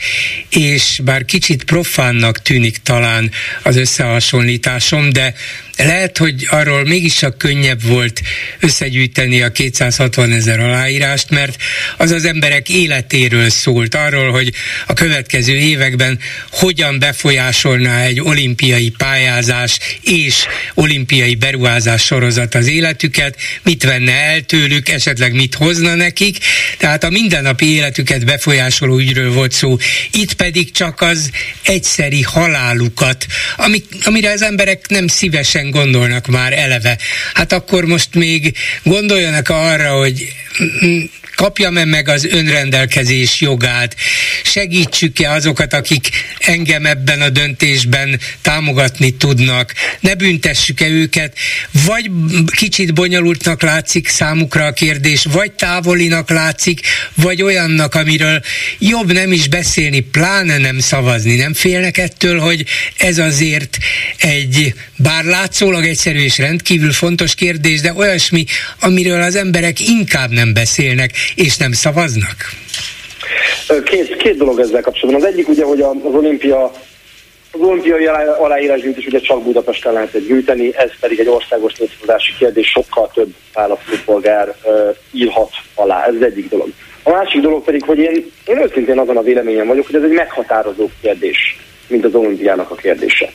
és bár kicsit profánnak tűnik talán az összehasonlításom, de lehet, hogy arról mégis csak könnyebb volt összegyűjteni a 260 ezer aláírást, mert az az emberek életéről szólt, arról, hogy a következő években hogyan befolyásolná egy olimpiai pályázás és olimpiai beruházás sorozat az életüket, mit venne el tőlük, esetleg mit hozna nekik, tehát a mindennapi életüket befolyásoló ügyről volt szó. Itt pedig csak az egyszeri halálukat, amire az emberek nem szívesen gondolnak már eleve. Hát akkor most még gondoljanak arra, hogy kapjam-e meg az önrendelkezés jogát, segítsük-e azokat, akik engem ebben a döntésben támogatni tudnak, ne büntessük-e őket, vagy kicsit bonyolultnak látszik számukra a kérdés, vagy távolinak látszik, vagy olyannak, amiről jobb nem is beszélni, pláne nem szavazni. Nem félnek ettől, hogy ez azért egy, bár látszólag egyszerű és rendkívül fontos kérdés, de olyasmi, amiről az emberek inkább nem beszélnek, és nem szavaznak? Két, két dolog ezzel kapcsolatban. Az egyik ugye, hogy az olimpia az olimpiai aláírásgyűjtés ugye csak Budapesten lehetett gyűjteni, ez pedig egy országos népszavazási kérdés, sokkal több választópolgár uh, írhat alá, ez az egyik dolog. A másik dolog pedig, hogy én, én őszintén azon a véleményem vagyok, hogy ez egy meghatározó kérdés, mint az olimpiának a kérdése.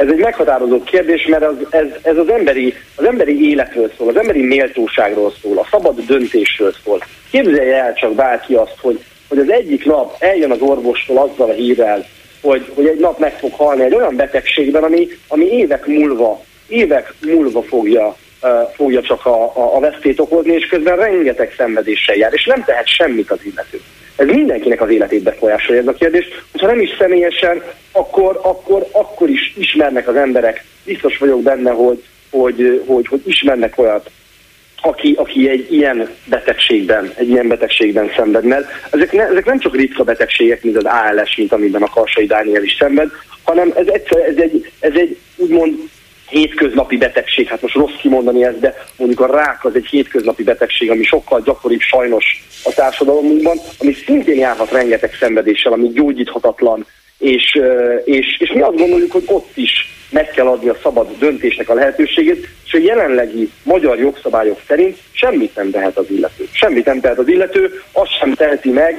Ez egy meghatározó kérdés, mert az, ez, ez az, emberi, az emberi életről szól, az emberi méltóságról szól, a szabad döntésről szól. Képzelje el csak bárki azt, hogy, hogy az egyik nap eljön az orvostól azzal a hírrel, hogy, hogy egy nap meg fog halni egy olyan betegségben, ami, ami évek múlva, évek múlva fogja, fogja csak a, a, a vesztét okozni, és közben rengeteg szenvedéssel jár, és nem tehet semmit az illető. Ez mindenkinek az életét befolyásolja ez a kérdés. Ha nem is személyesen, akkor, akkor, akkor is ismernek az emberek. Biztos vagyok benne, hogy, hogy, hogy, hogy ismernek olyat, aki, aki egy ilyen betegségben, egy ilyen betegségben szenved. Mert ezek, ne, ezek nem csak ritka betegségek, mint az ALS, mint amiben a Karsai Dániel is szenved, hanem ez, egyszer, ez, egy, ez egy úgymond hétköznapi betegség, hát most rossz kimondani ezt, de mondjuk a rák az egy hétköznapi betegség, ami sokkal gyakoribb sajnos a társadalomban, ami szintén járhat rengeteg szenvedéssel, ami gyógyíthatatlan, és, és, és mi azt gondoljuk, hogy ott is meg kell adni a szabad döntésnek a lehetőségét, és a jelenlegi magyar jogszabályok szerint semmit nem tehet az illető. Semmit nem tehet az illető, azt sem teheti meg,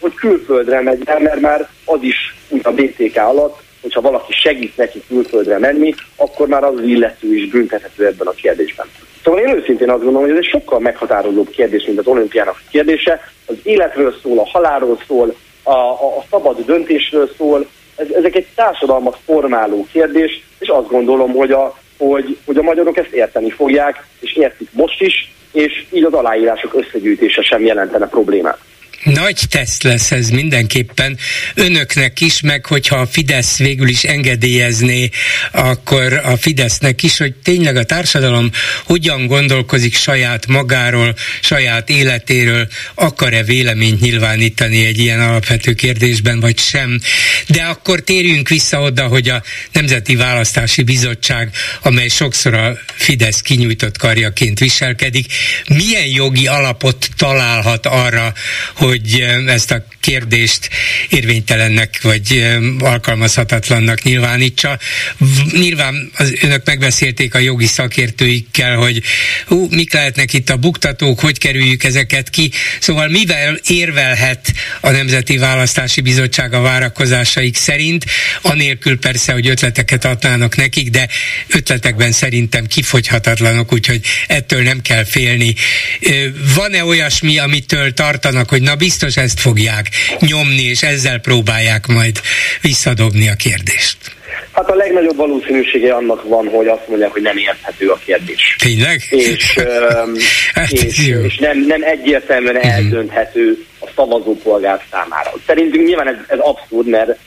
hogy külföldre megy el, mert már az is, mint a BTK alatt, hogyha valaki segít neki külföldre menni, akkor már az illető is büntethető ebben a kérdésben. Szóval én őszintén azt gondolom, hogy ez egy sokkal meghatározóbb kérdés, mint az olimpiának kérdése. Az életről szól, a halálról szól, a, a, a szabad döntésről szól, ez, ezek egy társadalmat formáló kérdés, és azt gondolom, hogy a, hogy, hogy a magyarok ezt érteni fogják, és értik most is, és így az aláírások összegyűjtése sem jelentene problémát. Nagy teszt lesz ez mindenképpen önöknek is, meg hogyha a Fidesz végül is engedélyezné, akkor a Fidesznek is, hogy tényleg a társadalom hogyan gondolkozik saját magáról, saját életéről, akar-e véleményt nyilvánítani egy ilyen alapvető kérdésben, vagy sem. De akkor térjünk vissza oda, hogy a Nemzeti Választási Bizottság, amely sokszor a Fidesz kinyújtott karjaként viselkedik, milyen jogi alapot találhat arra, hogy hogy ezt a kérdést érvénytelennek vagy alkalmazhatatlannak nyilvánítsa. Nyilván az önök megbeszélték a jogi szakértőikkel, hogy hú, mik lehetnek itt a buktatók, hogy kerüljük ezeket ki. Szóval mivel érvelhet a Nemzeti Választási Bizottság a várakozásaik szerint, anélkül persze, hogy ötleteket adnának nekik, de ötletekben szerintem kifogyhatatlanok, úgyhogy ettől nem kell félni. Van-e olyasmi, amitől tartanak, hogy na biztos ezt fogják nyomni, és ezzel próbálják majd visszadobni a kérdést. Hát a legnagyobb valószínűsége annak van, hogy azt mondják, hogy nem érthető a kérdés. Tényleg? És, *laughs* hát és, és nem, nem egyértelműen uh-huh. eldönthető a szavazópolgár számára. Szerintünk nyilván ez, ez abszurd, mert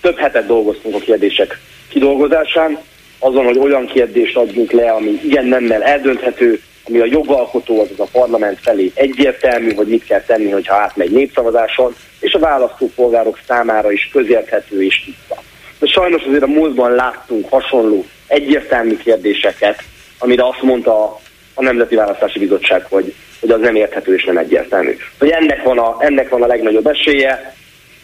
több hetet dolgoztunk a kérdések kidolgozásán, azon, hogy olyan kérdést adjunk le, ami igen nemmel eldönthető, ami a jogalkotó, az a parlament felé egyértelmű, hogy mit kell tenni, hogyha átmegy népszavazáson, és a választópolgárok számára is közérthető és tiszta. De sajnos azért a múltban láttunk hasonló egyértelmű kérdéseket, amire azt mondta a Nemzeti Választási Bizottság, hogy, hogy az nem érthető és nem egyértelmű. Hogy ennek van a, ennek van a legnagyobb esélye.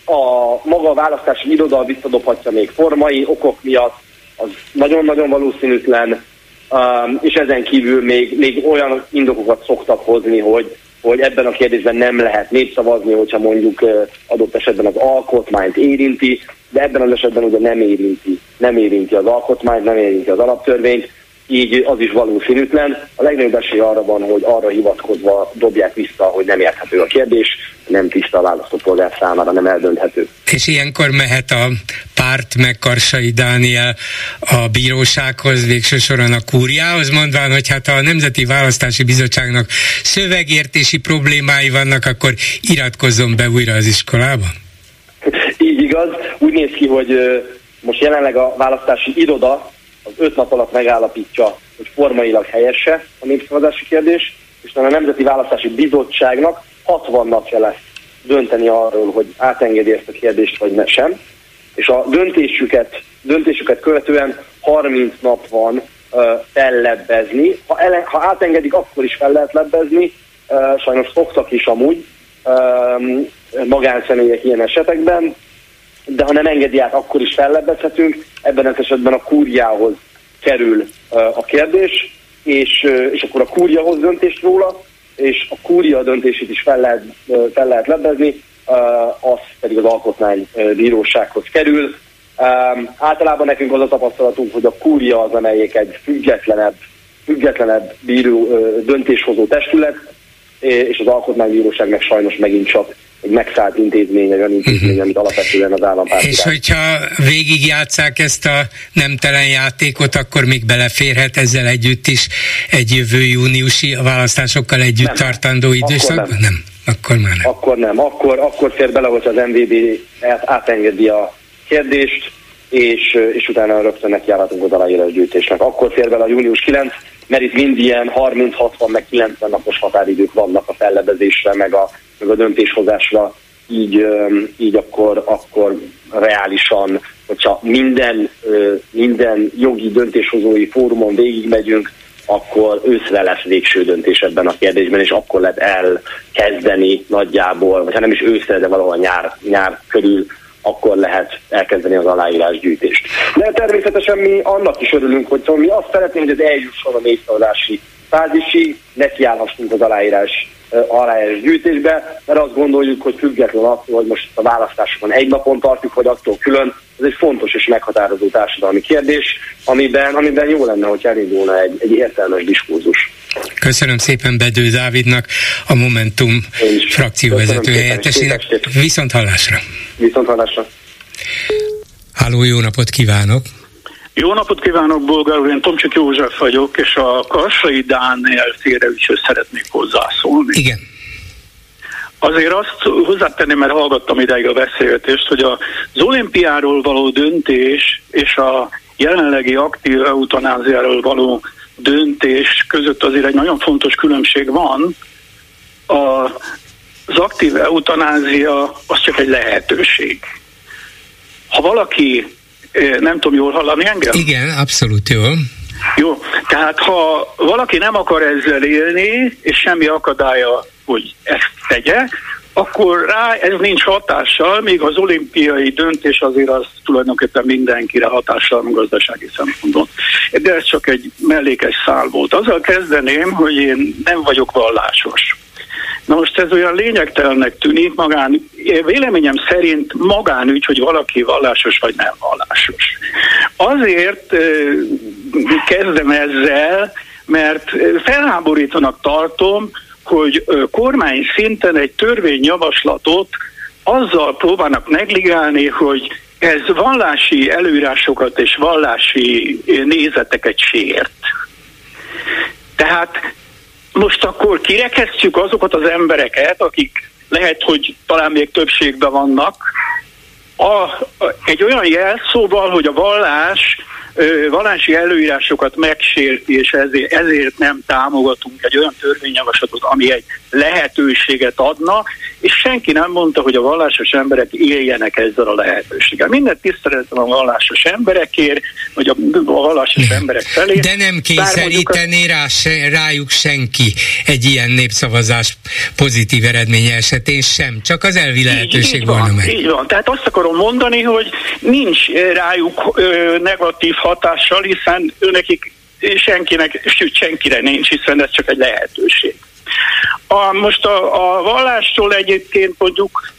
A maga a választási iroda visszadobhatja még formai okok miatt, az nagyon-nagyon valószínűtlen, Um, és ezen kívül még, még olyan indokokat szoktak hozni, hogy, hogy ebben a kérdésben nem lehet népszavazni, hogyha mondjuk adott esetben az alkotmányt érinti, de ebben az esetben ugye nem érinti, nem érinti az alkotmányt, nem érinti az alaptörvényt, így az is valószínűtlen. A legnagyobb esély arra van, hogy arra hivatkozva dobják vissza, hogy nem érthető a kérdés, nem tiszta a választópolgár számára, nem eldönthető. És ilyenkor mehet a párt meg Karsai Dániel a bírósághoz, végső soron a kúriához, mondván, hogy hát a Nemzeti Választási Bizottságnak szövegértési problémái vannak, akkor iratkozzon be újra az iskolába? Így igaz. Úgy néz ki, hogy most jelenleg a választási iroda az öt nap alatt megállapítja, hogy formailag helyese a népszavazási kérdés, és a Nemzeti Választási Bizottságnak 60 napja lesz dönteni arról, hogy átengedi ezt a kérdést, vagy ne sem. És a döntésüket, döntésüket követően 30 nap van fellebbezni. Ha, ele, ha átengedik, akkor is fel lehet lebbezni. Sajnos szoktak is amúgy magánszemélyek ilyen esetekben de ha nem engedi át, akkor is fellebbezhetünk. Ebben az esetben a kúriához kerül a kérdés, és, és akkor a kúria hoz döntést róla, és a kúria döntését is fel lehet, fel lehet lebbezni, az pedig az alkotmánybírósághoz kerül. Általában nekünk az a tapasztalatunk, hogy a kúria az, amelyik egy függetlenebb, függetlenebb bíró, döntéshozó testület, és az alkotmánybíróság meg sajnos megint csak egy megszállt intézmény, egy olyan intézmény, uh-huh. amit alapvetően az állampárt. És hogyha végigjátszák ezt a nemtelen játékot, akkor még beleférhet ezzel együtt is egy jövő júniusi választásokkal együtt nem. tartandó időszakban? Nem. nem. Akkor már nem. Akkor nem. Akkor, akkor fér bele, hogy az MVB átengedi a kérdést, és, és utána rögtön nekiállhatunk az aláírás gyűjtésnek. Akkor fér bele a június 9, mert itt mind ilyen 30-60 meg 90 napos határidők vannak a fellebezésre, meg a, meg a döntéshozásra, így, így akkor, akkor reálisan, hogyha minden, minden jogi döntéshozói fórumon végigmegyünk, akkor őszre lesz végső döntés ebben a kérdésben, és akkor lehet elkezdeni nagyjából, vagy ha nem is őszre, de valahol nyár, nyár körül akkor lehet elkezdeni az aláírásgyűjtést. De természetesen mi annak is örülünk, hogy szóval mi azt szeretnénk, hogy ez eljusson a népszavazási fázisig, nekiállhassunk az aláírás aláírás gyűjtésbe, mert azt gondoljuk, hogy független attól, hogy most a választásokon egy napon tartjuk, vagy attól külön, ez egy fontos és meghatározó társadalmi kérdés, amiben, amiben jó lenne, hogy elindulna egy, egy értelmes diskurzus. Köszönöm szépen Bedő Dávidnak, a Momentum frakcióvezető helyettesének. Viszont hallásra! Viszont hallásra! Háló, jó napot kívánok! Jó napot kívánok, Bolgár úr, én Tomcsik József vagyok, és a Kassai Dániel félreügyhöz szeretnék hozzászólni. Igen. Azért azt hozzátenném, mert hallgattam ideig a beszélgetést, hogy az olimpiáról való döntés és a jelenlegi aktív eutanáziáról való döntés között azért egy nagyon fontos különbség van. A, az aktív eutanázia az csak egy lehetőség. Ha valaki nem tudom jól hallani engem? Igen, abszolút jól. Jó, tehát ha valaki nem akar ezzel élni, és semmi akadálya, hogy ezt tegye, akkor rá ez nincs hatással, míg az olimpiai döntés azért az tulajdonképpen mindenkire hatással gazdasági szempontból. De ez csak egy mellékes szál volt. Azzal kezdeném, hogy én nem vagyok vallásos. Na most ez olyan lényegtelennek tűnik, magán, véleményem szerint magánügy, hogy valaki vallásos vagy nem vallásos. Azért kezdem ezzel, mert felháborítanak tartom, hogy kormány szinten egy törvényjavaslatot azzal próbálnak negligálni, hogy ez vallási előírásokat és vallási nézeteket sért. Tehát most akkor kirekesztjük azokat az embereket, akik lehet, hogy talán még többségben vannak, a, egy olyan jelszóval, hogy a vallás vallási előírásokat megsérti, és ezért, ezért nem támogatunk egy olyan törvényjavaslatot, ami egy lehetőséget adna, és senki nem mondta, hogy a vallásos emberek éljenek ezzel a lehetőséggel. Minden tiszteletem a vallásos emberekért, vagy a, a vallásos emberek felé. De nem kényszeríteni rá, se, rájuk senki egy ilyen népszavazás pozitív eredménye esetén sem, csak az elvi lehetőség így, így volna van, meg. Így van, tehát azt akarom mondani, hogy nincs rájuk ö, negatív hatással, hiszen őnekik senkinek, sőt senkire nincs, hiszen ez csak egy lehetőség. A, most a, a vallástól egyébként mondjuk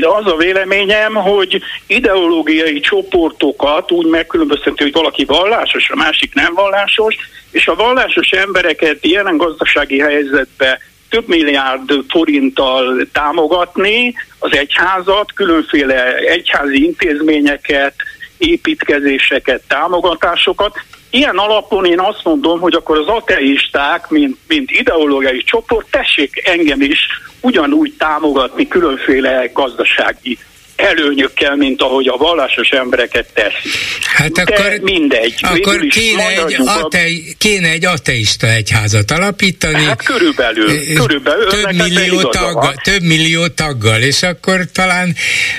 az a véleményem, hogy ideológiai csoportokat úgy megkülönböztető, hogy valaki vallásos, a másik nem vallásos, és a vallásos embereket jelen gazdasági helyzetbe több milliárd forinttal támogatni az egyházat, különféle egyházi intézményeket, építkezéseket, támogatásokat. Ilyen alapon én azt mondom, hogy akkor az ateisták, mint, mint ideológiai csoport, tessék engem is ugyanúgy támogatni különféle gazdasági előnyökkel, mint ahogy a vallásos embereket teszik. Hát De akkor, mindegy. Akkor kéne egy, atei, kéne egy ateista egyházat alapítani. Hát körülbelül. körülbelül több, millió taggal, több millió taggal, és akkor talán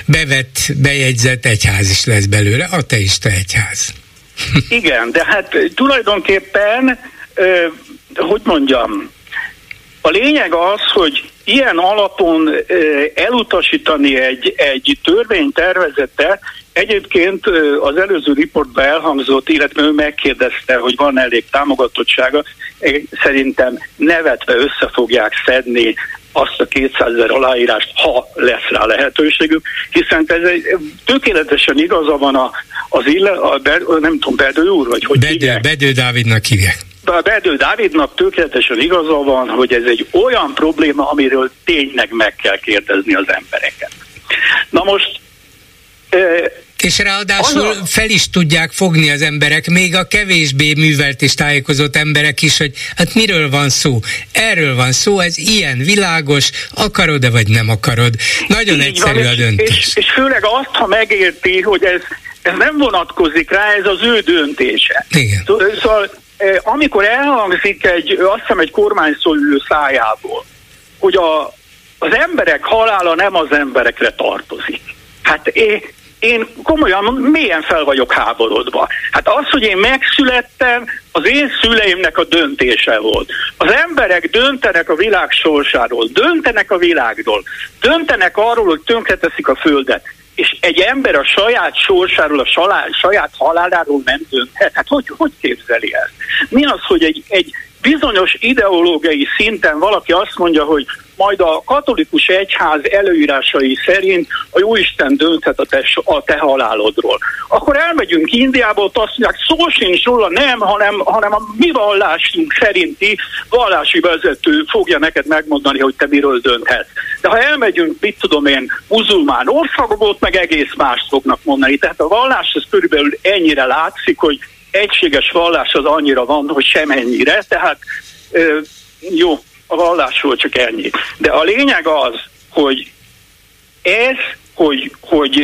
bevett, bejegyzett egyház is lesz belőle, ateista egyház. Igen, de hát tulajdonképpen, hogy mondjam, a lényeg az, hogy ilyen alapon elutasítani egy, egy törvénytervezetet, egyébként az előző riportban elhangzott, illetve ő megkérdezte, hogy van elég támogatottsága, szerintem nevetve össze fogják szedni azt a 200 ezer aláírást, ha lesz rá lehetőségük, hiszen ez egy tökéletesen igaza van a, az ille, a, nem tudom, Bedő úr, vagy hogy Bedő, Bedő Dávidnak hívják. A Bedő Dávidnak tökéletesen igaza van, hogy ez egy olyan probléma, amiről tényleg meg kell kérdezni az embereket. Na most És ráadásul a... fel is tudják fogni az emberek, még a kevésbé művelt és tájékozott emberek is, hogy hát miről van szó. Erről van szó, ez ilyen világos, akarod-e vagy nem akarod. Nagyon Így egyszerű van, a döntés. És, és főleg azt, ha megérti, hogy ez, ez nem vonatkozik rá, ez az ő döntése. Igen. Szóval eh, amikor elhangzik egy, azt hiszem egy kormányszólő szájából, hogy a, az emberek halála nem az emberekre tartozik. Hát én, én komolyan mélyen fel vagyok háborodva. Hát az, hogy én megszülettem, az én szüleimnek a döntése volt. Az emberek döntenek a világ sorsáról, döntenek a világról, döntenek arról, hogy tönkreteszik a földet és egy ember a saját sorsáról, a saját haláláról nem dönthet. Hát hogy, hogy képzeli ezt? Mi az, hogy egy, egy bizonyos ideológiai szinten valaki azt mondja, hogy majd a katolikus egyház előírásai szerint a Jóisten dönthet a te, a te halálodról. Akkor elmegyünk Indiába, ott azt mondják, szó sincs róla, nem, hanem, hanem a mi vallásunk szerinti vallási vezető fogja neked megmondani, hogy te miről dönthetsz. De ha elmegyünk, mit tudom én, muzulmán országokba, ott meg egész mást fognak mondani. Tehát a vallás ez körülbelül ennyire látszik, hogy egységes vallás az annyira van, hogy semennyire, tehát jó, a vallásról csak ennyi. De a lényeg az, hogy ez, hogy, hogy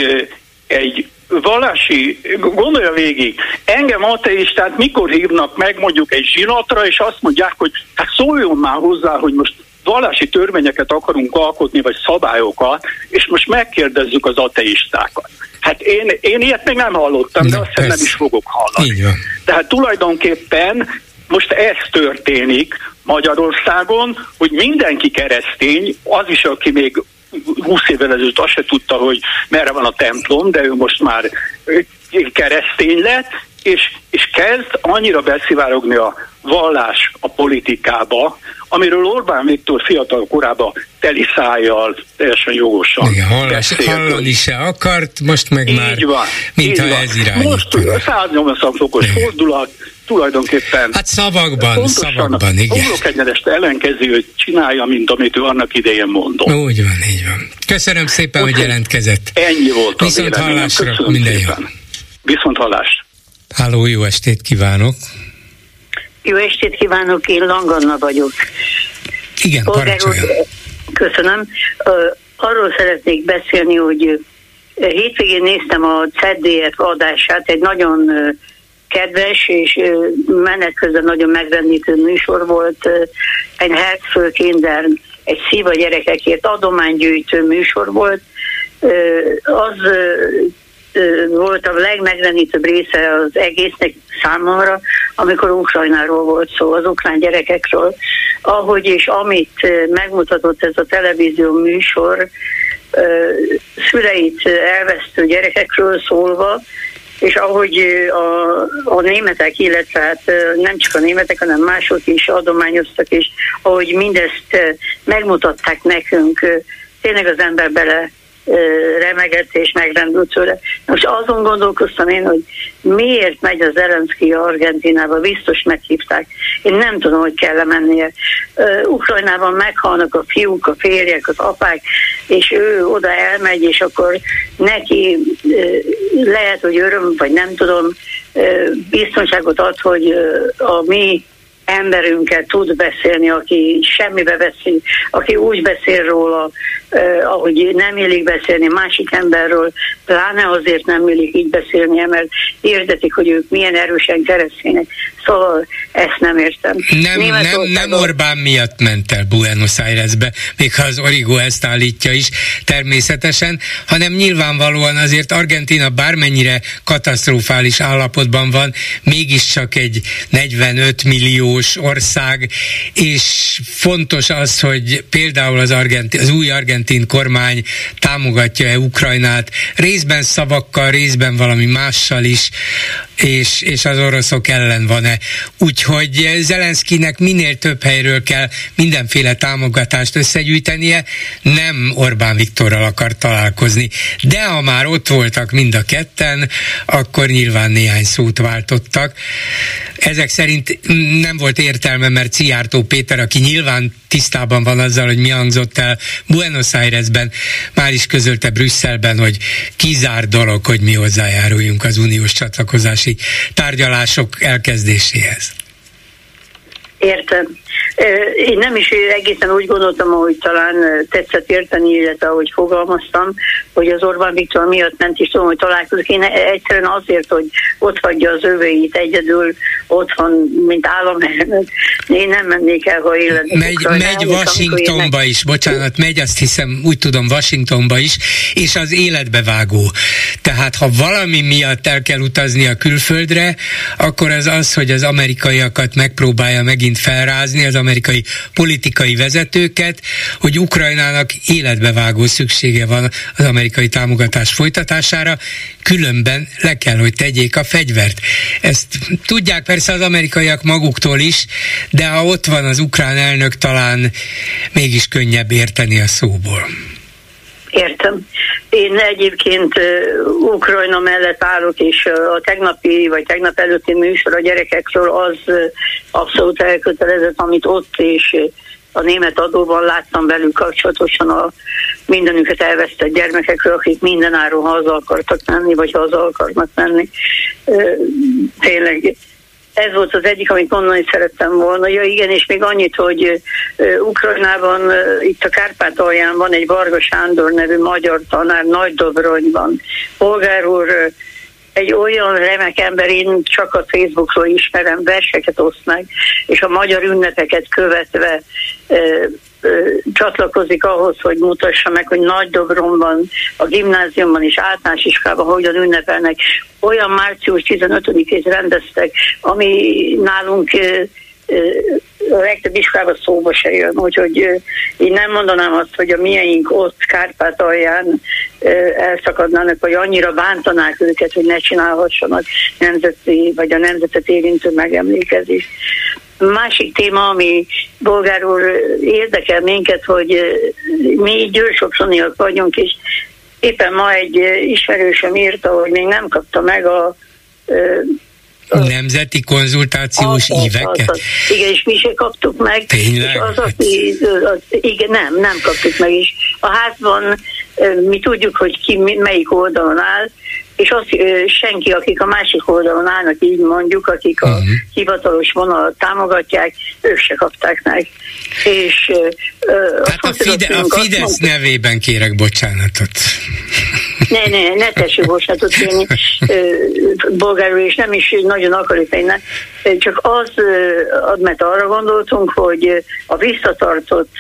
egy vallási, gondolja végig, engem ateistát mikor hívnak meg mondjuk egy zsinatra, és azt mondják, hogy hát szóljon már hozzá, hogy most vallási törvényeket akarunk alkotni, vagy szabályokat, és most megkérdezzük az ateistákat. Hát én, én ilyet még nem hallottam, de, de azt hiszem nem is fogok hallani. Tehát tulajdonképpen most ez történik Magyarországon, hogy mindenki keresztény, az is, aki még 20 évvel ezelőtt azt se tudta, hogy merre van a templom, de ő most már keresztény lett, és, és kezd annyira beszivárogni a vallás a politikába, amiről Orbán Viktor fiatal korában teli szájjal, teljesen jogosan. Igen, hallás, hallani se akart, most meg így már van, mintha így ez irányítana. Most 180 fokos Igen. fordulat, tulajdonképpen Hát szavakban, szavakban, igen. A egyenest ellenkező, hogy csinálja, mint amit ő annak idején mondott. Úgy van, így van. Köszönöm szépen, Úgy, hogy jelentkezett. Ennyi volt Viszont hallásra, minden jó. Viszont hallás. Háló, jó estét kívánok. Jó estét kívánok, én Langanna vagyok. Igen, parancsoljon. Köszönöm. Arról szeretnék beszélni, hogy hétvégén néztem a CDF adását, egy nagyon kedves és menet közben nagyon megrendítő műsor volt. Egy Herzfölkinder, egy szíva gyerekekért adománygyűjtő műsor volt. Az volt a legmegrendítőbb része az egésznek számomra, amikor Ukrajnáról volt szó, az ukrán gyerekekről. Ahogy és amit megmutatott ez a televízió műsor, szüleit elvesztő gyerekekről szólva, és ahogy a, a németek, illetve hát nem csak a németek, hanem mások is adományoztak, és ahogy mindezt megmutatták nekünk, tényleg az ember bele remegett és megrendült tőle. Most azon gondolkoztam én, hogy miért megy az Zelenszky Argentinába, biztos meghívták. Én nem tudom, hogy kell mennie. Ukrajnában meghalnak a fiúk, a férjek, az apák, és ő oda elmegy, és akkor neki lehet, hogy öröm, vagy nem tudom, biztonságot ad, hogy a mi emberünkkel tud beszélni, aki semmibe veszi, aki úgy beszél róla, eh, ahogy nem illik beszélni másik emberről, pláne azért nem illik így beszélni, mert érdetik, hogy ők milyen erősen keresztények. Szóval ezt nem értem. Nem, nem, nem Orbán miatt ment el Buenos Airesbe, még ha az Origo ezt állítja is természetesen, hanem nyilvánvalóan azért Argentina bármennyire katasztrofális állapotban van, mégiscsak egy 45 milliós ország, és fontos az, hogy például az, argentin, az új argentin kormány támogatja-e Ukrajnát, részben szavakkal, részben valami mással is, és, és az oroszok ellen van-e. Úgyhogy Zelenszkinek minél több helyről kell mindenféle támogatást összegyűjtenie, nem Orbán Viktorral akar találkozni. De ha már ott voltak mind a ketten, akkor nyilván néhány szót váltottak. Ezek szerint nem volt értelme, mert Ciártó Péter, aki nyilván tisztában van azzal, hogy mi hangzott el Buenos Airesben, már is közölte Brüsszelben, hogy kizár dolog, hogy mi hozzájáruljunk az uniós csatlakozási tárgyalások elkezdéséhez. Értem. Én nem is egészen úgy gondoltam, ahogy talán tetszett érteni, illetve ahogy fogalmaztam, hogy az Orbán Viktor miatt nem is tudom, hogy találkozik. Én egyszerűen azért, hogy ott hagyja az öveit egyedül otthon, mint államelnök. Én nem mennék el, ha életben. Megy, megy Washingtonba is, bocsánat, megy azt hiszem, úgy tudom, Washingtonba is, és az életbe vágó. Tehát ha valami miatt el kell utazni a külföldre, akkor az az, hogy az amerikaiakat megpróbálja megint felrázni, az amerikai politikai vezetőket, hogy Ukrajnának életbevágó szüksége van az amerikai támogatás folytatására, különben le kell, hogy tegyék a fegyvert. Ezt tudják persze az amerikaiak maguktól is, de ha ott van az ukrán elnök, talán mégis könnyebb érteni a szóból. Értem. Én egyébként Ukrajna mellett állok, és a tegnapi vagy tegnap előtti műsor a gyerekekről az abszolút elkötelezett, amit ott és a német adóban láttam velük kapcsolatosan a mindenüket elvesztett gyermekekről, akik mindenáron haza akartak menni, vagy haza akarnak menni. Tényleg ez volt az egyik, amit mondani szerettem volna. Ja igen, és még annyit, hogy Ukrajnában, itt a Kárpátalján van egy Varga Sándor nevű magyar tanár, Nagy Dobronyban. Polgár úr egy olyan remek ember, én csak a Facebookról ismerem, verseket oszt meg, és a magyar ünnepeket követve csatlakozik ahhoz, hogy mutassa meg, hogy Nagy Dobronban, a gimnáziumban és általános iskolában hogyan ünnepelnek. Olyan március 15-ét rendeztek, ami nálunk a legtöbb iskolában szóba se jön, úgyhogy én nem mondanám azt, hogy a mieink ott Kárpátalján elszakadnának, vagy annyira bántanák őket, hogy ne csinálhassanak nemzeti, vagy a nemzetet érintő megemlékezést. Másik téma, ami bolgár úr érdekel minket, hogy mi győrsokszoniak vagyunk, és éppen ma egy ismerősöm írta, hogy még nem kapta meg a Nemzeti konzultációs az, éveket? Az, az. Igen, és mi se kaptuk meg. Tényleg? És az, aki, az, igen, nem, nem kaptuk meg is. A házban mi tudjuk, hogy ki melyik oldalon áll, és az senki, akik a másik oldalon állnak, így mondjuk, akik a uh-huh. hivatalos vonalat támogatják, ők se kapták meg. És, Tehát a, Fide- a Fidesz nevében kérek bocsánatot. Ne, ne, ne tessék bocsánatot kérni bolgárul, és nem is nagyon akarjuk én csak az, mert arra gondoltunk, hogy a visszatartott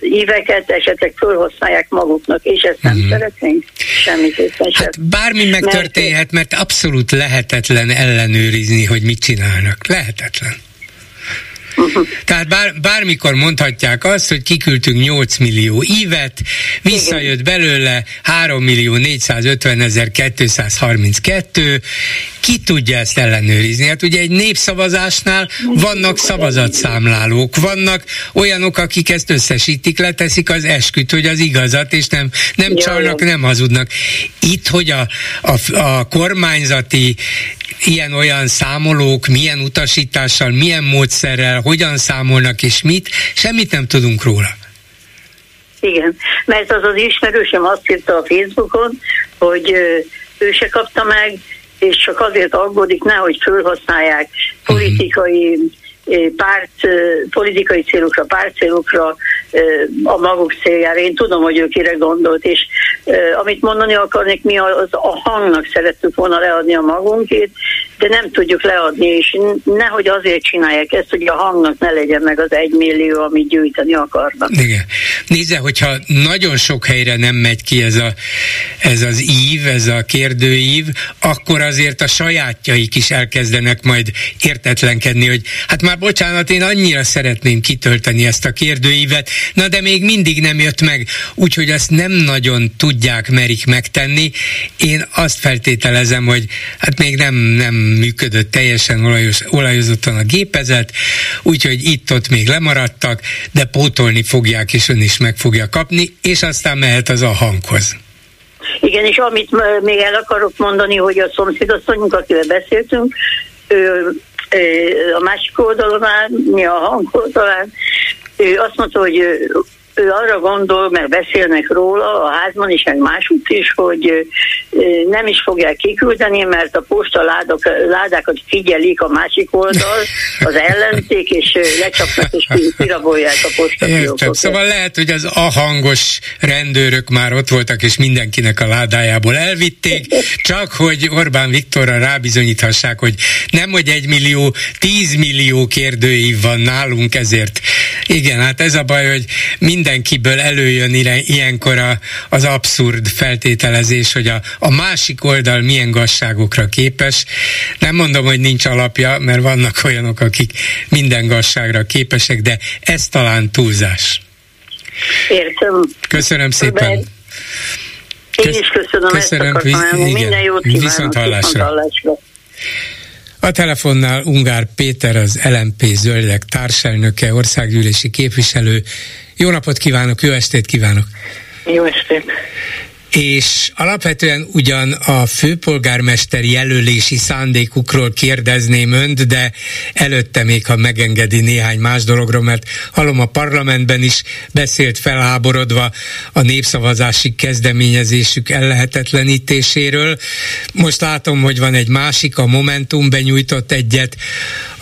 éveket esetleg felhasználják maguknak, és ezt nem uh-huh. szeretnénk semmiképpen sem. Hát bármi megtörténhet, mert abszolút lehetetlen ellenőrizni, hogy mit csinálnak. Lehetetlen. Tehát bár, bármikor mondhatják azt, hogy kiküldtünk 8 millió ívet, visszajött belőle 3 millió 450 ezer 232, ki tudja ezt ellenőrizni? Hát ugye egy népszavazásnál vannak szavazatszámlálók, vannak olyanok, akik ezt összesítik, leteszik az esküt, hogy az igazat, és nem, nem csalnak, nem hazudnak. Itt, hogy a, a, a kormányzati ilyen-olyan számolók, milyen utasítással, milyen módszerrel, hogyan számolnak és mit, semmit nem tudunk róla. Igen, mert az az ismerősöm azt írta a Facebookon, hogy ő se kapta meg, és csak azért aggódik, nehogy felhasználják politikai uh-huh párt, politikai célokra, célokra a maguk céljára. Én tudom, hogy ő kire gondolt, és amit mondani akarnék, mi az a hangnak szerettük volna leadni a magunkét, de nem tudjuk leadni, és nehogy azért csinálják ezt, hogy a hangnak ne legyen meg az egy millió, amit gyűjteni akarnak. Igen. Nézze, hogyha nagyon sok helyre nem megy ki ez, a, ez az ív, ez a kérdőív, akkor azért a sajátjaik is elkezdenek majd értetlenkedni, hogy hát már már bocsánat, én annyira szeretném kitölteni ezt a kérdőívet, na de még mindig nem jött meg, úgyhogy ezt nem nagyon tudják, merik megtenni. Én azt feltételezem, hogy hát még nem, nem működött teljesen olajos, olajozottan a gépezet, úgyhogy itt-ott még lemaradtak, de pótolni fogják, és ön is meg fogja kapni, és aztán mehet az a hanghoz. Igen, és amit még el akarok mondani, hogy a szomszédasszonyunk, akivel beszéltünk, ő, a másik oldalon áll, mi a hang oldalán, ő azt mondta, hogy ő arra gondol, mert beszélnek róla a házban is, meg másút is, hogy nem is fogják kiküldeni, mert a posta ládok, ládákat figyelik a másik oldal, *laughs* az ellenzék, és lecsapnak és kirabolják a posta Értem. Szóval lehet, hogy az ahangos rendőrök már ott voltak, és mindenkinek a ládájából elvitték, csak hogy Orbán Viktorra rábizonyíthassák, hogy nem, hogy egy millió, tíz millió kérdőív van nálunk, ezért igen, hát ez a baj, hogy mindenkiből előjön ilyenkor a, az abszurd feltételezés, hogy a, a másik oldal milyen gazságokra képes. Nem mondom, hogy nincs alapja, mert vannak olyanok, akik minden gazságra képesek, de ez talán túlzás. Értem. Köszönöm szépen. Én is köszönöm, köszönöm ezt akartam Minden jót kívánok. Viszont hallásra. Viszont hallásra. A telefonnál Ungár Péter, az LMP Zöldek társelnöke, országgyűlési képviselő. Jó napot kívánok, jó estét kívánok! Jó estét! És alapvetően ugyan a főpolgármester jelölési szándékukról kérdezném önt, de előtte még, ha megengedi néhány más dologról, mert hallom a parlamentben is beszélt felháborodva a népszavazási kezdeményezésük ellehetetlenítéséről. Most látom, hogy van egy másik, a Momentum benyújtott egyet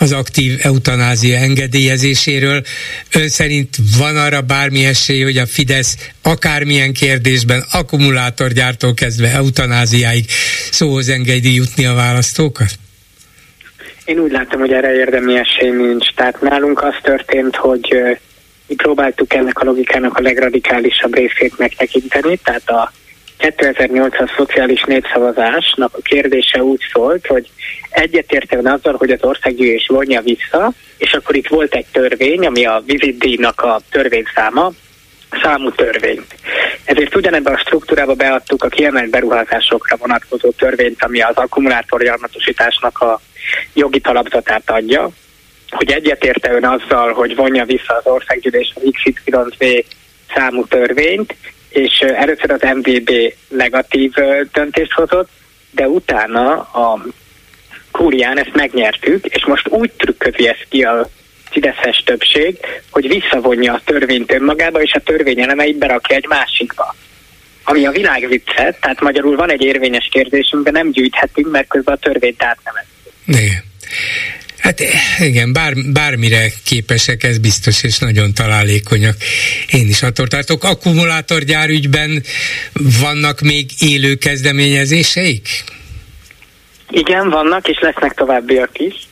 az aktív eutanázia engedélyezéséről. Ön szerint van arra bármi esély, hogy a Fidesz akármilyen kérdésben akkumulátorgyártól kezdve eutanáziáig szóhoz engedi jutni a választókat? Én úgy látom, hogy erre érdemi esély nincs. Tehát nálunk az történt, hogy mi próbáltuk ennek a logikának a legradikálisabb részét megtekinteni, tehát a 2008-as szociális népszavazásnak a kérdése úgy szólt, hogy egyetértően azzal, hogy az országgyűlés vonja vissza, és akkor itt volt egy törvény, ami a vizitdíjnak a törvényszáma, számú törvényt. Ezért ugyanebben a struktúrába beadtuk a kiemelt beruházásokra vonatkozó törvényt, ami az akkumulátorgyarmatosításnak a jogi talapzatát adja, hogy egyetérte ön azzal, hogy vonja vissza az országgyűlés az XYZ számú törvényt, és először az MVB negatív döntést hozott, de utána a Kúrián ezt megnyertük, és most úgy trükközi ezt ki a fideszes többség, hogy visszavonja a törvényt önmagába, és a törvény elemeit berakja egy másikba. Ami a világ vicce, tehát magyarul van egy érvényes kérdésünk, de nem gyűjthetünk, mert közben a törvényt átnevezzük. Hát igen, bár, bármire képesek, ez biztos, és nagyon találékonyak. Én is attól tartok. Akkumulátorgyárügyben vannak még élő kezdeményezéseik? Igen, vannak, és lesznek továbbiak is.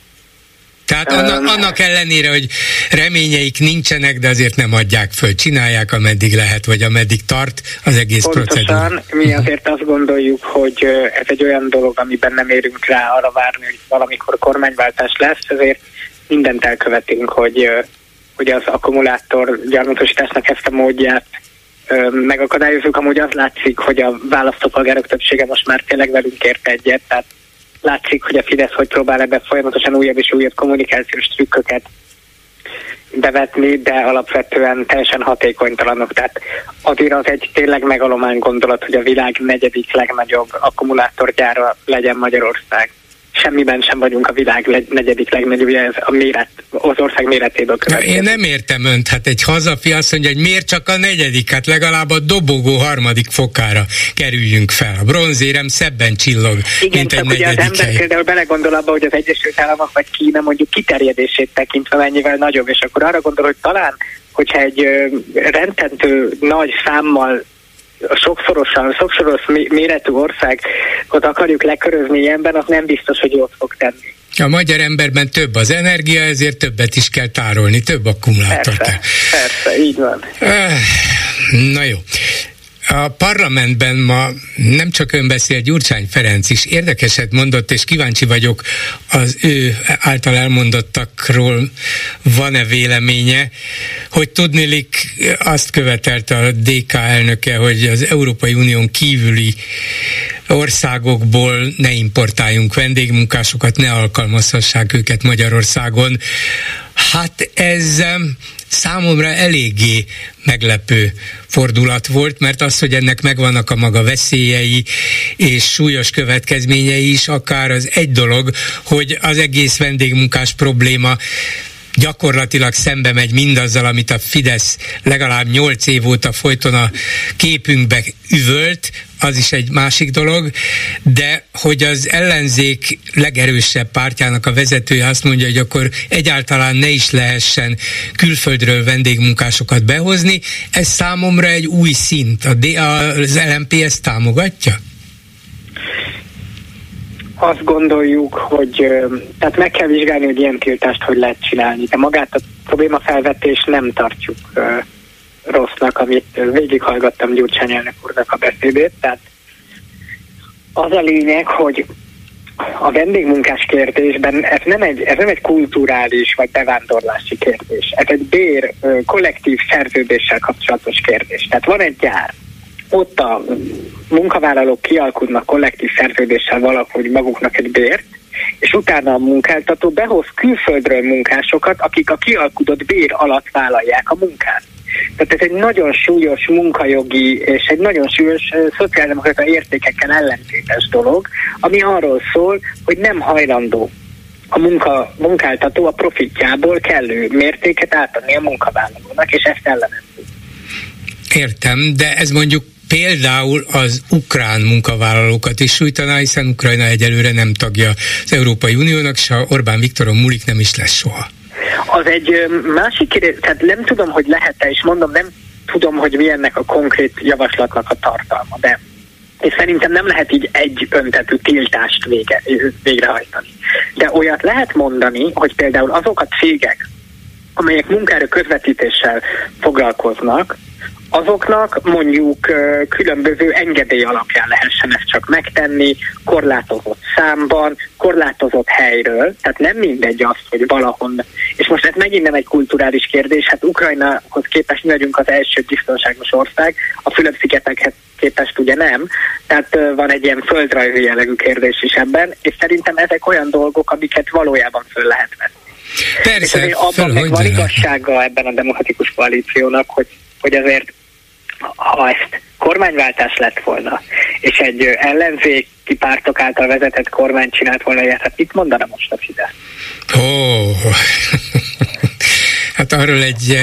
Tehát annak, annak ellenére, hogy reményeik nincsenek, de azért nem adják föl, csinálják, ameddig lehet, vagy ameddig tart az egész Pontosan, procedúra. mi azért azt gondoljuk, hogy ez egy olyan dolog, amiben nem érünk rá arra várni, hogy valamikor kormányváltás lesz, ezért mindent elkövetünk, hogy, hogy az akkumulátor gyarmatosításnak ezt a módját megakadályozzuk. Amúgy az látszik, hogy a választópolgárok többsége most már tényleg velünk ért egyet, tehát látszik, hogy a Fidesz hogy próbál ebbe folyamatosan újabb és újabb kommunikációs trükköket bevetni, de alapvetően teljesen hatékonytalanok. Tehát azért az egy tényleg megalomány gondolat, hogy a világ negyedik legnagyobb akkumulátorgyára legyen Magyarország semmiben sem vagyunk a világ negyedik legnagyobb, ez a méret, az ország méretéből következik. Én nem értem önt, hát egy hazafi azt mondja, hogy miért csak a negyedik, hát legalább a dobogó harmadik fokára kerüljünk fel. A bronzérem szebben csillog, Igen, mint egy negyedik az ember például belegondol abba, hogy az Egyesült Államok vagy Kína mondjuk kiterjedését tekintve mennyivel nagyobb, és akkor arra gondol, hogy talán hogyha egy rendtentő nagy számmal sokszorosan, sokszoros méretű országot akarjuk lekörözni ilyenben, az nem biztos, hogy jót fog tenni. A magyar emberben több az energia, ezért többet is kell tárolni, több akkumulátor persze, kell. Persze, így van. Na jó. A parlamentben ma nem csak ön beszél, Gyurcsány Ferenc is érdekeset mondott, és kíváncsi vagyok az ő által elmondottakról van-e véleménye, hogy tudnélik azt követelte a DK elnöke, hogy az Európai Unión kívüli országokból ne importáljunk vendégmunkásokat, ne alkalmazhassák őket Magyarországon. Hát ez számomra eléggé meglepő fordulat volt, mert az, hogy ennek megvannak a maga veszélyei és súlyos következményei is, akár az egy dolog, hogy az egész vendégmunkás probléma gyakorlatilag szembe megy mindazzal, amit a Fidesz legalább nyolc év óta folyton a képünkbe üvölt, az is egy másik dolog, de hogy az ellenzék legerősebb pártjának a vezetője azt mondja, hogy akkor egyáltalán ne is lehessen külföldről vendégmunkásokat behozni, ez számomra egy új szint. A D- az LMP ezt támogatja? azt gondoljuk, hogy tehát meg kell vizsgálni, hogy ilyen tiltást hogy lehet csinálni, de magát a problémafelvetést nem tartjuk rossznak, amit végighallgattam Gyurcsány elnök úrnak a beszédét, tehát az a lényeg, hogy a vendégmunkás kérdésben ez nem, egy, ez nem egy kulturális vagy bevándorlási kérdés. Ez egy bér kollektív szerződéssel kapcsolatos kérdés. Tehát van egy gyár, ott a munkavállalók kialkudnak kollektív szerződéssel valahogy maguknak egy bért, és utána a munkáltató behoz külföldről munkásokat, akik a kialkudott bér alatt vállalják a munkát. Tehát ez egy nagyon súlyos munkajogi és egy nagyon súlyos szociáldemokrata értékekkel ellentétes dolog, ami arról szól, hogy nem hajlandó a munka, munkáltató a profitjából kellő mértéket átadni a munkavállalónak, és ezt ellenezni. Értem, de ez mondjuk például az ukrán munkavállalókat is sújtaná, hiszen Ukrajna egyelőre nem tagja az Európai Uniónak, ha Orbán Viktoron múlik, nem is lesz soha. Az egy másik kérdés, tehát nem tudom, hogy lehet-e, és mondom, nem tudom, hogy mi ennek a konkrét javaslatnak a tartalma, de és szerintem nem lehet így egy öntetű tiltást vége, végrehajtani. De olyat lehet mondani, hogy például azok a cégek, amelyek munkára közvetítéssel foglalkoznak, azoknak mondjuk különböző engedély alapján lehessen ezt csak megtenni, korlátozott számban, korlátozott helyről, tehát nem mindegy az, hogy valahon, és most ez megint nem egy kulturális kérdés, hát Ukrajnahoz képest mi vagyunk az első biztonságos ország, a Fülöp-szigetekhez képest ugye nem, tehát van egy ilyen földrajzi jellegű kérdés is ebben, és szerintem ezek olyan dolgok, amiket valójában föl lehet venni. Persze, és abban meg van igazsága ebben a demokratikus koalíciónak, hogy, hogy azért ha ezt kormányváltás lett volna, és egy ellenzéki pártok által vezetett kormány csinált volna ilyet, hát mit mondana most a Fidesz? Ó, oh. *laughs* hát arról egy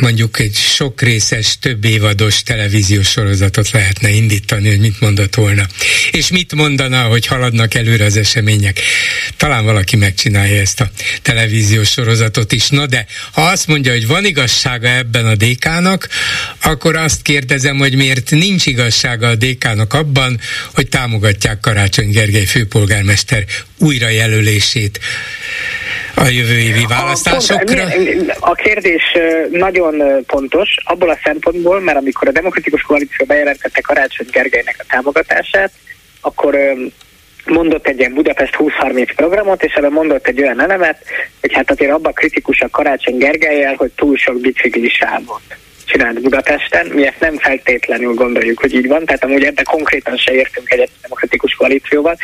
mondjuk egy sok részes, több évados televíziós sorozatot lehetne indítani, hogy mit mondott volna. És mit mondana, hogy haladnak előre az események. Talán valaki megcsinálja ezt a televíziós sorozatot is. Na de, ha azt mondja, hogy van igazsága ebben a DK-nak, akkor azt kérdezem, hogy miért nincs igazsága a DK-nak abban, hogy támogatják Karácsony Gergely főpolgármester újrajelölését a jövő évi választásokra? A, a kérdés nagyon pontos abból a szempontból, mert amikor a Demokratikus Koalíció bejelentette Karácsony Gergelynek a támogatását, akkor mondott egy ilyen Budapest 2030 programot, és ebben mondott egy olyan elemet, hogy hát azért abban kritikus a Karácsony Gergelyel, hogy túl sok biciklisávot csinált Budapesten. Mi ezt nem feltétlenül gondoljuk, hogy így van, tehát amúgy ebben konkrétan se értünk egy demokratikus koalícióval,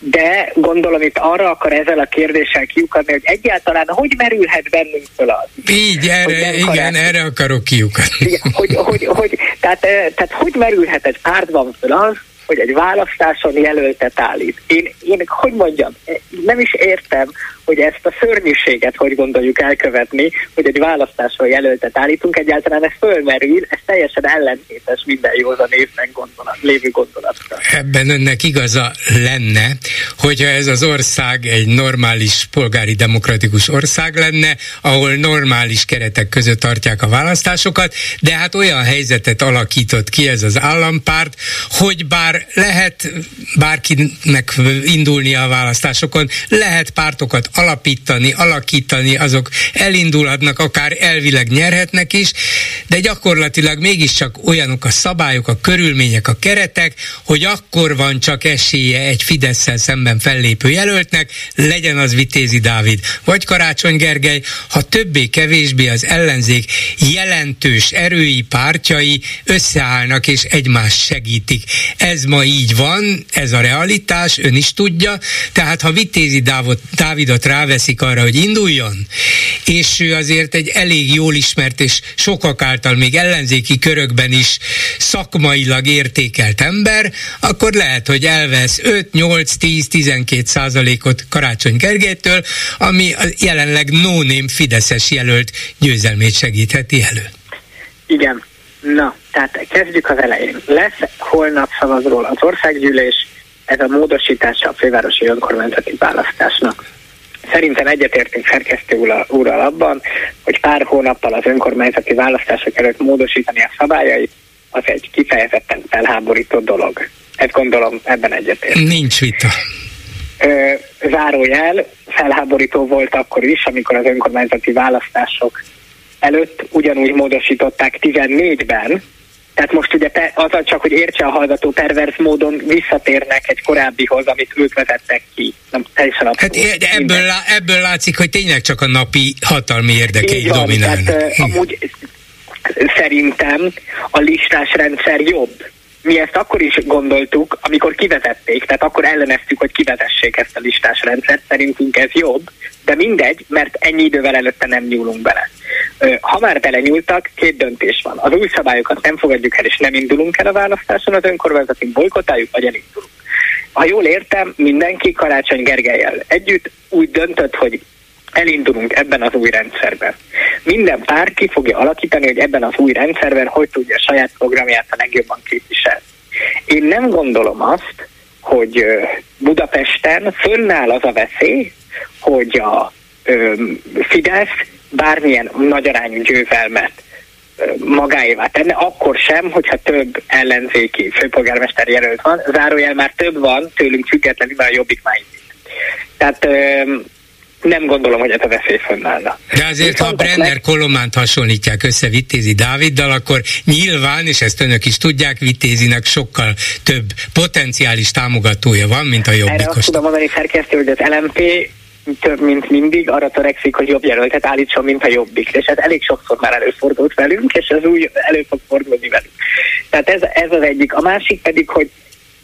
de gondolom itt arra akar ezzel a kérdéssel kiukadni, hogy egyáltalán hogy merülhet bennünk föl az? Így, erre, igen, karácsony. erre akarok kiukadni. Igen, hogy, hogy, hogy, tehát, eh, tehát hogy merülhet egy pártban föl az, hogy egy választáson jelöltet állít. Én, én, hogy mondjam, nem is értem, hogy ezt a szörnyűséget hogy gondoljuk elkövetni, hogy egy választáson jelöltet állítunk, egyáltalán ez fölmerül, ez teljesen ellentétes minden józan évben gondolat, lévő gondolatra. Ebben önnek igaza lenne, hogyha ez az ország egy normális polgári demokratikus ország lenne, ahol normális keretek között tartják a választásokat, de hát olyan helyzetet alakított ki ez az állampárt, hogy bár lehet bárkinek indulni a választásokon, lehet pártokat alapítani, alakítani, azok elindulhatnak, akár elvileg nyerhetnek is, de gyakorlatilag mégiscsak olyanok a szabályok, a körülmények, a keretek, hogy akkor van csak esélye egy fidesz szemben fellépő jelöltnek, legyen az Vitézi Dávid, vagy Karácsony Gergely, ha többé-kevésbé az ellenzék jelentős erői pártjai összeállnak és egymást segítik. Ez ma így van, ez a realitás, ön is tudja, tehát ha Vitézi Dávid, Dávidot ráveszik arra, hogy induljon, és ő azért egy elég jól ismert és sokak által még ellenzéki körökben is szakmailag értékelt ember, akkor lehet, hogy elvesz 5, 8, 10, 12 százalékot Karácsony Gergelytől, ami jelenleg no-name Fideszes jelölt győzelmét segítheti elő. Igen. Na, tehát kezdjük az elején. Lesz holnap szavazról az országgyűlés, ez a módosítása a fővárosi önkormányzati választásnak. Szerintem egyetértünk szerkesztő úrral abban, hogy pár hónappal az önkormányzati választások előtt módosítani a szabályait, az egy kifejezetten felháborító dolog. Ezt gondolom, ebben egyetértünk. Nincs vita. Ö, zárójel, felháborító volt akkor is, amikor az önkormányzati választások előtt ugyanúgy módosították 14-ben, tehát most ugye az csak, hogy értse a hallgató, pervers módon visszatérnek egy korábbihoz, amit ők vezettek ki. Nem, teljesen abszolút. Hát de ebből, lá, ebből látszik, hogy tényleg csak a napi hatalmi érdekei dominálnak. Tehát, amúgy szerintem a listás rendszer jobb. Mi ezt akkor is gondoltuk, amikor kivezették, tehát akkor elleneztük, hogy kivezessék ezt a listás rendszert, szerintünk ez jobb, de mindegy, mert ennyi idővel előtte nem nyúlunk bele. Ha már belenyúltak, két döntés van. Az új szabályokat nem fogadjuk el, és nem indulunk el a választáson, az önkormányzati bolykotáljuk, vagy elindulunk. Ha jól értem, mindenki Karácsony Gergelyel együtt úgy döntött, hogy elindulunk ebben az új rendszerben. Minden párt ki fogja alakítani, hogy ebben az új rendszerben hogy tudja a saját programját a legjobban képviselni. Én nem gondolom azt, hogy Budapesten fönnáll az a veszély, hogy a Fidesz bármilyen nagyarányú győzelmet magáévá tenne, akkor sem, hogyha több ellenzéki főpolgármester jelölt van. Zárójel már több van, tőlünk függetlenül a jobbik már Tehát nem gondolom, hogy ez a veszély fönnállna. De azért, ha Brenner. Kolománt hasonlítják össze Vitézi Dáviddal, akkor nyilván, és ezt önök is tudják, Vitézinek sokkal több potenciális támogatója van, mint a jobbikos. Erre azt tudom mondani szerkesztő, hogy az LMP több, mint mindig, arra törekszik, hogy jobb jelöltet állítson, mint a jobbik. És ez elég sokszor már előfordult velünk, és ez úgy elő fog fordulni velünk. Tehát ez, ez az egyik. A másik pedig, hogy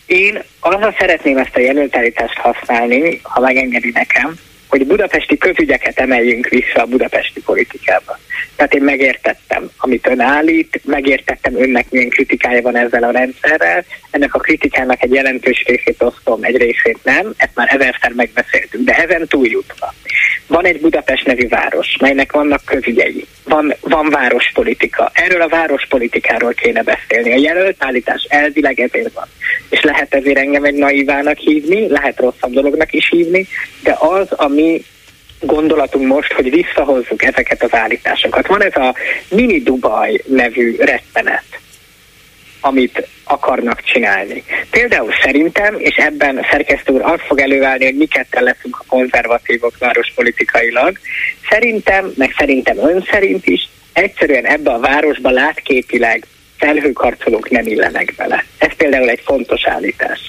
én arra szeretném ezt a jelöltállítást használni, ha megengedi nekem, hogy budapesti közügyeket emeljünk vissza a budapesti politikába. Tehát én megértettem, amit ön állít, megértettem önnek milyen kritikája van ezzel a rendszerrel, ennek a kritikának egy jelentős részét osztom, egy részét nem, ezt már ezerszer megbeszéltünk, de ezen túljutva. Van egy Budapest nevű város, melynek vannak közügyei, van, van várospolitika. Erről a várospolitikáról kéne beszélni. A jelölt állítás elvileg ezért van. És lehet ezért engem egy naivának hívni, lehet rosszabb dolognak is hívni, de az, ami gondolatunk most, hogy visszahozzuk ezeket az állításokat. Van ez a Mini Dubai nevű rettenet, amit akarnak csinálni. Például szerintem, és ebben szerkesztő úr azt fog előállni, hogy mi ketten leszünk a konzervatívok várospolitikailag, szerintem, meg szerintem ön szerint is, egyszerűen ebbe a városba látképileg felhőkarcolók nem illenek bele. Ez például egy fontos állítás.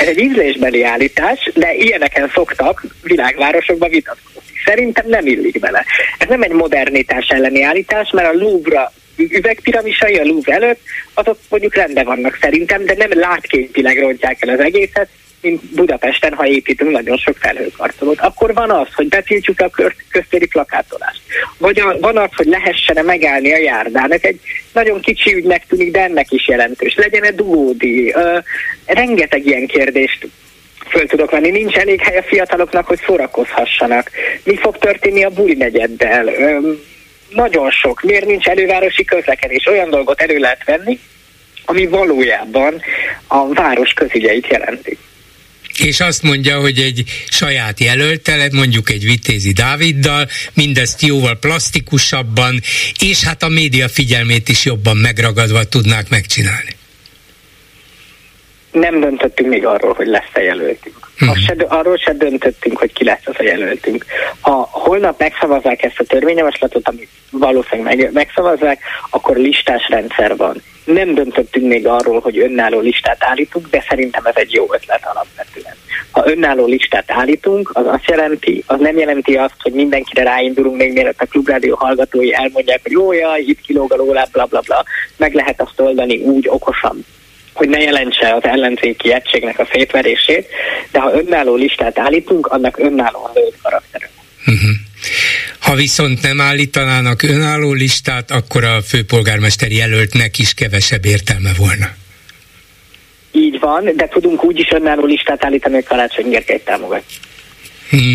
Ez egy ízlésbeli állítás, de ilyeneken szoktak világvárosokba vitatkozni. Szerintem nem illik bele. Ez nem egy modernitás elleni állítás, mert a Louvre üvegpiramisai a Louvre előtt, azok mondjuk rendben vannak szerintem, de nem látkéntileg rontják el az egészet, mint Budapesten, ha építünk nagyon sok felhőkarcolót. Akkor van az, hogy betiltjuk a köztéri plakátolást. Vagy a, van az, hogy lehessen megállni a járdán. Egy nagyon kicsi ügynek tűnik, de ennek is jelentős. Legyen-e dugódi? rengeteg ilyen kérdést föl tudok venni. Nincs elég hely a fiataloknak, hogy szórakozhassanak. Mi fog történni a buli negyeddel? nagyon sok. Miért nincs elővárosi közlekedés? Olyan dolgot elő lehet venni, ami valójában a város közügyeit jelenti. És azt mondja, hogy egy saját jelöltelet, mondjuk egy Vitézi Dáviddal, mindezt jóval plastikusabban, és hát a média figyelmét is jobban megragadva tudnák megcsinálni. Nem döntöttünk még arról, hogy lesz-e jelöltünk. Hmm. Se, arról se döntöttünk, hogy ki lesz az a jelöltünk. Ha holnap megszavazzák ezt a törvényjavaslatot, amit valószínűleg meg, megszavazzák, akkor listás rendszer van. Nem döntöttünk még arról, hogy önálló listát állítunk, de szerintem ez egy jó ötlet alapvetően. Ha önálló listát állítunk, az azt jelenti, az nem jelenti azt, hogy mindenkire ráindulunk, még mielőtt a klubrádió hallgatói elmondják, hogy jó, jaj, itt kilóg a lólá, bla, bla, bla. Meg lehet azt oldani úgy okosan, hogy ne jelentse az ellenzéki egységnek a szétverését, de ha önálló listát állítunk, annak önálló lőtt karaktere. Uh-huh. Ha viszont nem állítanának önálló listát, akkor a főpolgármester jelöltnek is kevesebb értelme volna. Így van, de tudunk úgy is önálló listát állítani, hogy Karácsony Gergelyt támogat.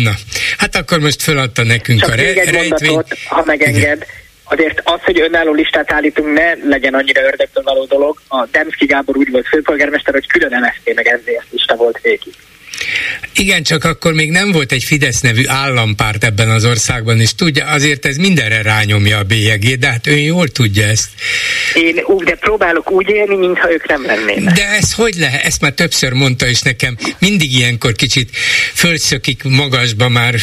Na, hát akkor most feladta nekünk Csak a re- egy rejtvény. Mondatot, ha megenged, Igen azért az, hogy önálló listát állítunk, ne legyen annyira ördögtől való dolog. A Demszki Gábor úgy volt főpolgármester, hogy külön MSZP meg SZDSZ lista volt végig. Igen, csak akkor még nem volt egy Fidesz nevű állampárt ebben az országban, és tudja, azért ez mindenre rányomja a bélyegét, de hát ő jól tudja ezt. Én úgy, de próbálok úgy élni, mintha ők nem lennének. De ez hogy lehet? Ezt már többször mondta, és nekem mindig ilyenkor kicsit fölszökik magasba, már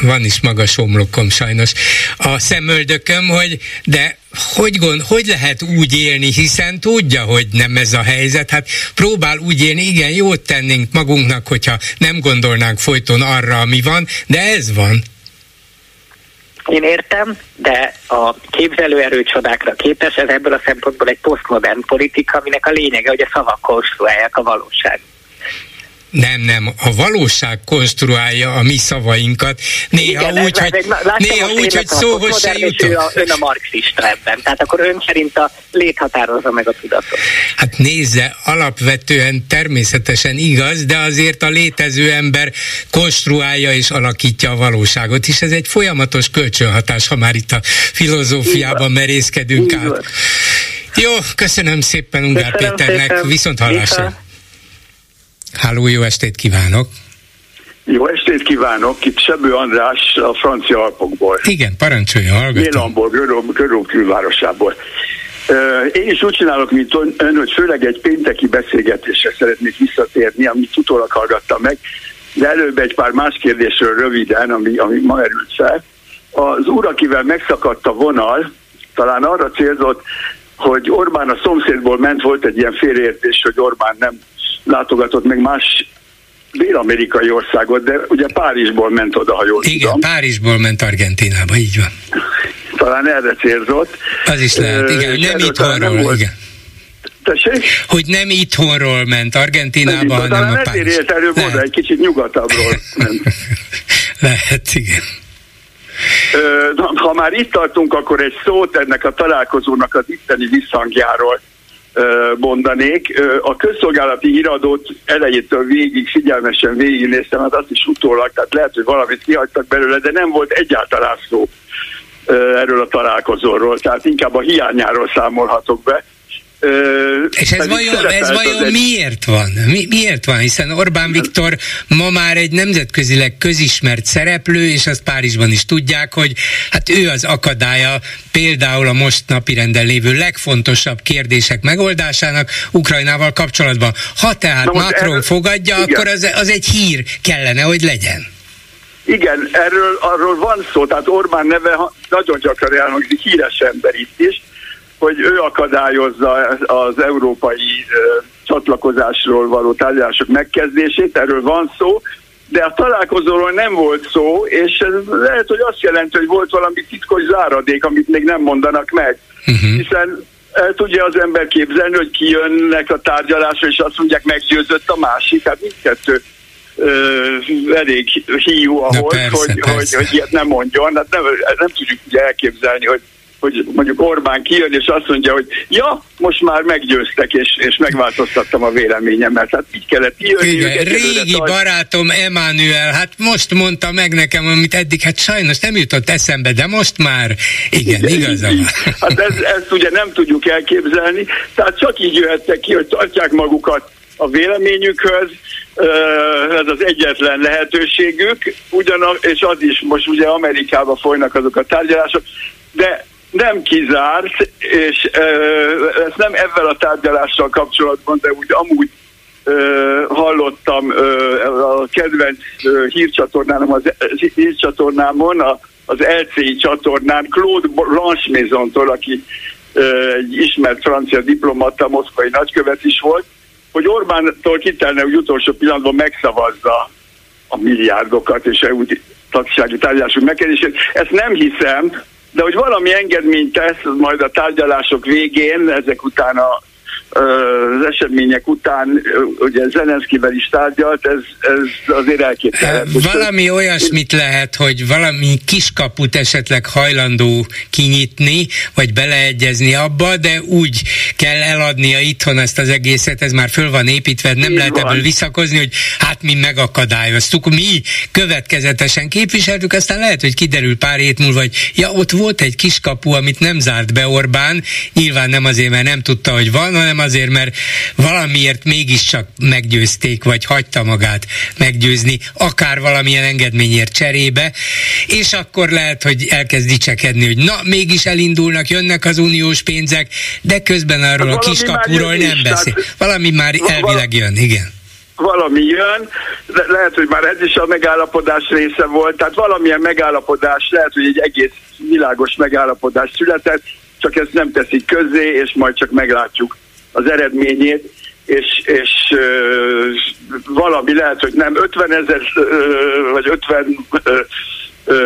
van is magas homlokom sajnos a szemöldököm, hogy de hogy, gond, hogy lehet úgy élni, hiszen tudja, hogy nem ez a helyzet. Hát próbál úgy élni, igen, jót tennénk magunknak, hogyha nem gondolnánk folyton arra, ami van, de ez van. Én értem, de a képzelőerő csodákra képes, ez ebből a szempontból egy posztmodern politika, aminek a lényege, hogy a szavak konstruálják a valóságot. Nem, nem, a valóság konstruálja a mi szavainkat, néha Igen, úgy, hogy, egy, néha úgy, hogy szóhoz se jutok. A, ön a marxista ebben, tehát akkor ön szerint a lét határozza meg a tudatot. Hát nézze, alapvetően természetesen igaz, de azért a létező ember konstruálja és alakítja a valóságot, és ez egy folyamatos kölcsönhatás, ha már itt a filozófiában merészkedünk át. Jó, köszönöm szépen Ungár köszönöm Péternek, szépen. viszont hallásra. Háló, jó estét kívánok! Jó estét kívánok! Itt Sebő András a francia Alpokból. Igen, parancsolja, hallgatom. Mélamból, Görög külvárosából. Én is úgy csinálok, mint ön, hogy főleg egy pénteki beszélgetésre szeretnék visszatérni, amit utólag hallgattam meg, de előbb egy pár más kérdésről röviden, ami, ami ma erült fel. Az úr, akivel megszakadt a vonal, talán arra célzott, hogy Orbán a szomszédból ment, volt egy ilyen félreértés, hogy Orbán nem látogatott meg más dél-amerikai országot, de ugye Párizsból ment oda, ha jól Igen, tudom. Párizsból ment Argentinába, így van. Talán erre célzott. Az is lehet, igen, nem itthonról, volt. igen. Tessék? Hogy nem itthonról ment Argentinába, hanem talán a Párizs. ezért ért előbb oda, egy kicsit nyugatabbról ment. *laughs* lehet, igen. Ha már itt tartunk, akkor egy szót ennek a találkozónak az itteni visszhangjáról mondanék. A közszolgálati híradót elejétől végig figyelmesen végignéztem, hát azt is utólag, tehát lehet, hogy valamit kihagytak belőle, de nem volt egyáltalán szó erről a találkozóról, tehát inkább a hiányáról számolhatok be. És ez vajon, ez vajon egy... miért van? Mi, miért van? Hiszen Orbán Viktor ma már egy nemzetközileg közismert szereplő, és azt Párizsban is tudják, hogy hát ő az akadálya például a most napirenden lévő legfontosabb kérdések megoldásának Ukrajnával kapcsolatban. Ha tehát Macron erről, fogadja, igen. akkor az, az egy hír kellene, hogy legyen. Igen, erről arról van szó, tehát Orbán neve nagyon gyakran elhangzik, híres ember itt is, hogy ő akadályozza az európai csatlakozásról való tárgyalások megkezdését, erről van szó, de a találkozóról nem volt szó, és ez lehet, hogy azt jelenti, hogy volt valami titkos záradék, amit még nem mondanak meg. Uh-huh. Hiszen el tudja az ember képzelni, hogy kijönnek a tárgyalásra, és azt mondják, meggyőzött a másik, hát mindkettő ö, elég hiú ahhoz, persze, hogy, persze. Hogy, hogy ilyet nem mondjon. Hát nem, nem tudjuk ugye elképzelni, hogy hogy mondjuk Orbán kijön, és azt mondja, hogy ja, most már meggyőztek, és, és megváltoztattam a véleményemet. Hát így kellett kijönni. Igen, régi tart... barátom Emmanuel, hát most mondta meg nekem, amit eddig, hát sajnos nem jutott eszembe, de most már, igen, igen igazam. Hát ez, ezt ugye nem tudjuk elképzelni, tehát csak így jöhettek ki, hogy tartják magukat a véleményükhöz, ez az egyetlen lehetőségük, ugyan, és az is most ugye Amerikában folynak azok a tárgyalások, de nem kizárt, és ez nem ezzel a tárgyalással kapcsolatban, de úgy amúgy hallottam a kedvenc hírcsatornámon, az hírcsatornámon, az LCI csatornán Claude Blanchemaison-tól, aki egy ismert francia diplomata, moszkvai nagykövet is volt, hogy Orbántól kitelne, hogy utolsó pillanatban megszavazza a milliárdokat és EU tagsági tárgyalások megkezdését. Ezt nem hiszem, de hogy valami engedményt tesz majd a tárgyalások végén, ezek után a az események után ugye Zelenszkivel is tárgyalt, ez, ez azért elképzelhető. Valami olyasmit lehet, hogy valami kiskaput esetleg hajlandó kinyitni, vagy beleegyezni abba, de úgy kell eladnia itthon ezt az egészet, ez már föl van építve, nem Így lehet van. ebből visszakozni, hogy hát mi megakadályoztuk, mi következetesen képviseltük, aztán lehet, hogy kiderül pár hét múlva, hogy ja, ott volt egy kiskapu, amit nem zárt be Orbán, nyilván nem azért, mert nem tudta, hogy van, hanem hanem azért, mert valamiért mégiscsak meggyőzték, vagy hagyta magát meggyőzni, akár valamilyen engedményért cserébe, és akkor lehet, hogy elkezd dicsekedni, hogy na, mégis elindulnak, jönnek az uniós pénzek, de közben arról hát a kiskapuról nem beszél. Valami már elvileg jön, igen. Valami jön, de lehet, hogy már ez is a megállapodás része volt, tehát valamilyen megállapodás, lehet, hogy egy egész világos megállapodás született, csak ezt nem teszik közzé, és majd csak meglátjuk az eredményét, és, és ö, valami lehet, hogy nem 50 ezer, vagy 50 ö,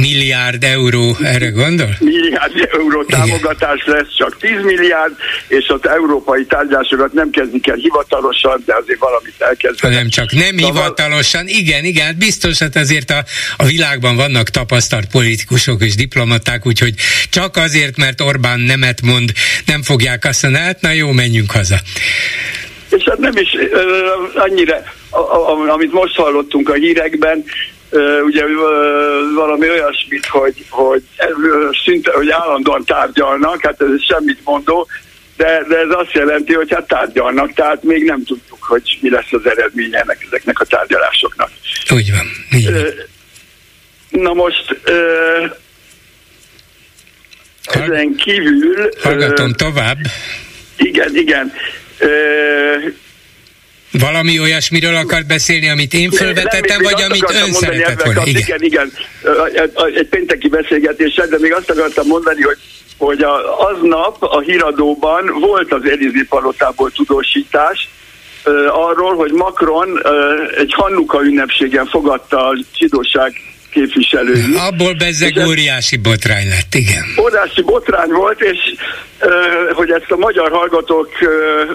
milliárd euró, erre gondol? Milliárd euró támogatás Igen. lesz, csak 10 milliárd, és az európai tárgyásokat nem kezdik el hivatalosan, de azért valamit elkezdenek. Nem csak nem Szóval... hivatalosan, igen, igen, biztos, hát azért a, a világban vannak tapasztalt politikusok és diplomaták, úgyhogy csak azért, mert Orbán nemet mond, nem fogják azt mondani, hát na jó, menjünk haza. És hát nem is uh, annyira, a, a, amit most hallottunk a hírekben, ugye valami olyasmit, hogy, hogy, szinte, hogy állandóan tárgyalnak, hát ez semmit mondó, de, de ez azt jelenti, hogy hát tárgyalnak, tehát még nem tudjuk, hogy mi lesz az eredmény ennek, ezeknek a tárgyalásoknak. Úgy van. Így van. Na most ezen kívül... Hallgatom tovább. Igen, igen. Valami olyasmiről akart beszélni, amit én felvetettem, vagy amit ön szeretett volna? Igen. igen, igen. Egy pénteki beszélgetésen, de még azt akartam mondani, hogy hogy a, aznap a híradóban volt az Elizi palotából tudósítás arról, hogy Macron egy Hannuka ünnepségen fogadta a zsidóság képviselői. Abból bezzeg óriási botrány lett, igen. Óriási botrány volt, és hogy ezt a magyar hallgatók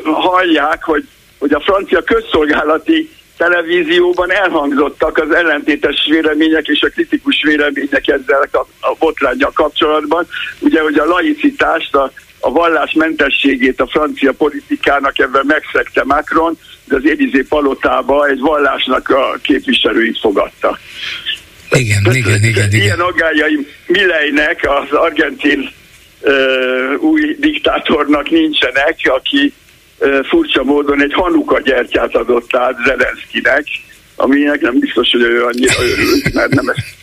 hallják, hogy hogy a francia közszolgálati televízióban elhangzottak az ellentétes vélemények és a kritikus vélemények ezzel a, botrányjal kapcsolatban. Ugye, hogy a laicitást, a, a vallás mentességét a francia politikának ebben megszegte Macron, de az Élizé palotába egy vallásnak a képviselőit fogadta. Igen, de, igen, igen, igen. Ilyen aggájaim Milleynek, az argentin uh, új diktátornak nincsenek, aki furcsa módon egy hanuka gyertyát adott át Zelenszkinek, aminek nem biztos, hogy ő annyira örült, mert nem ezt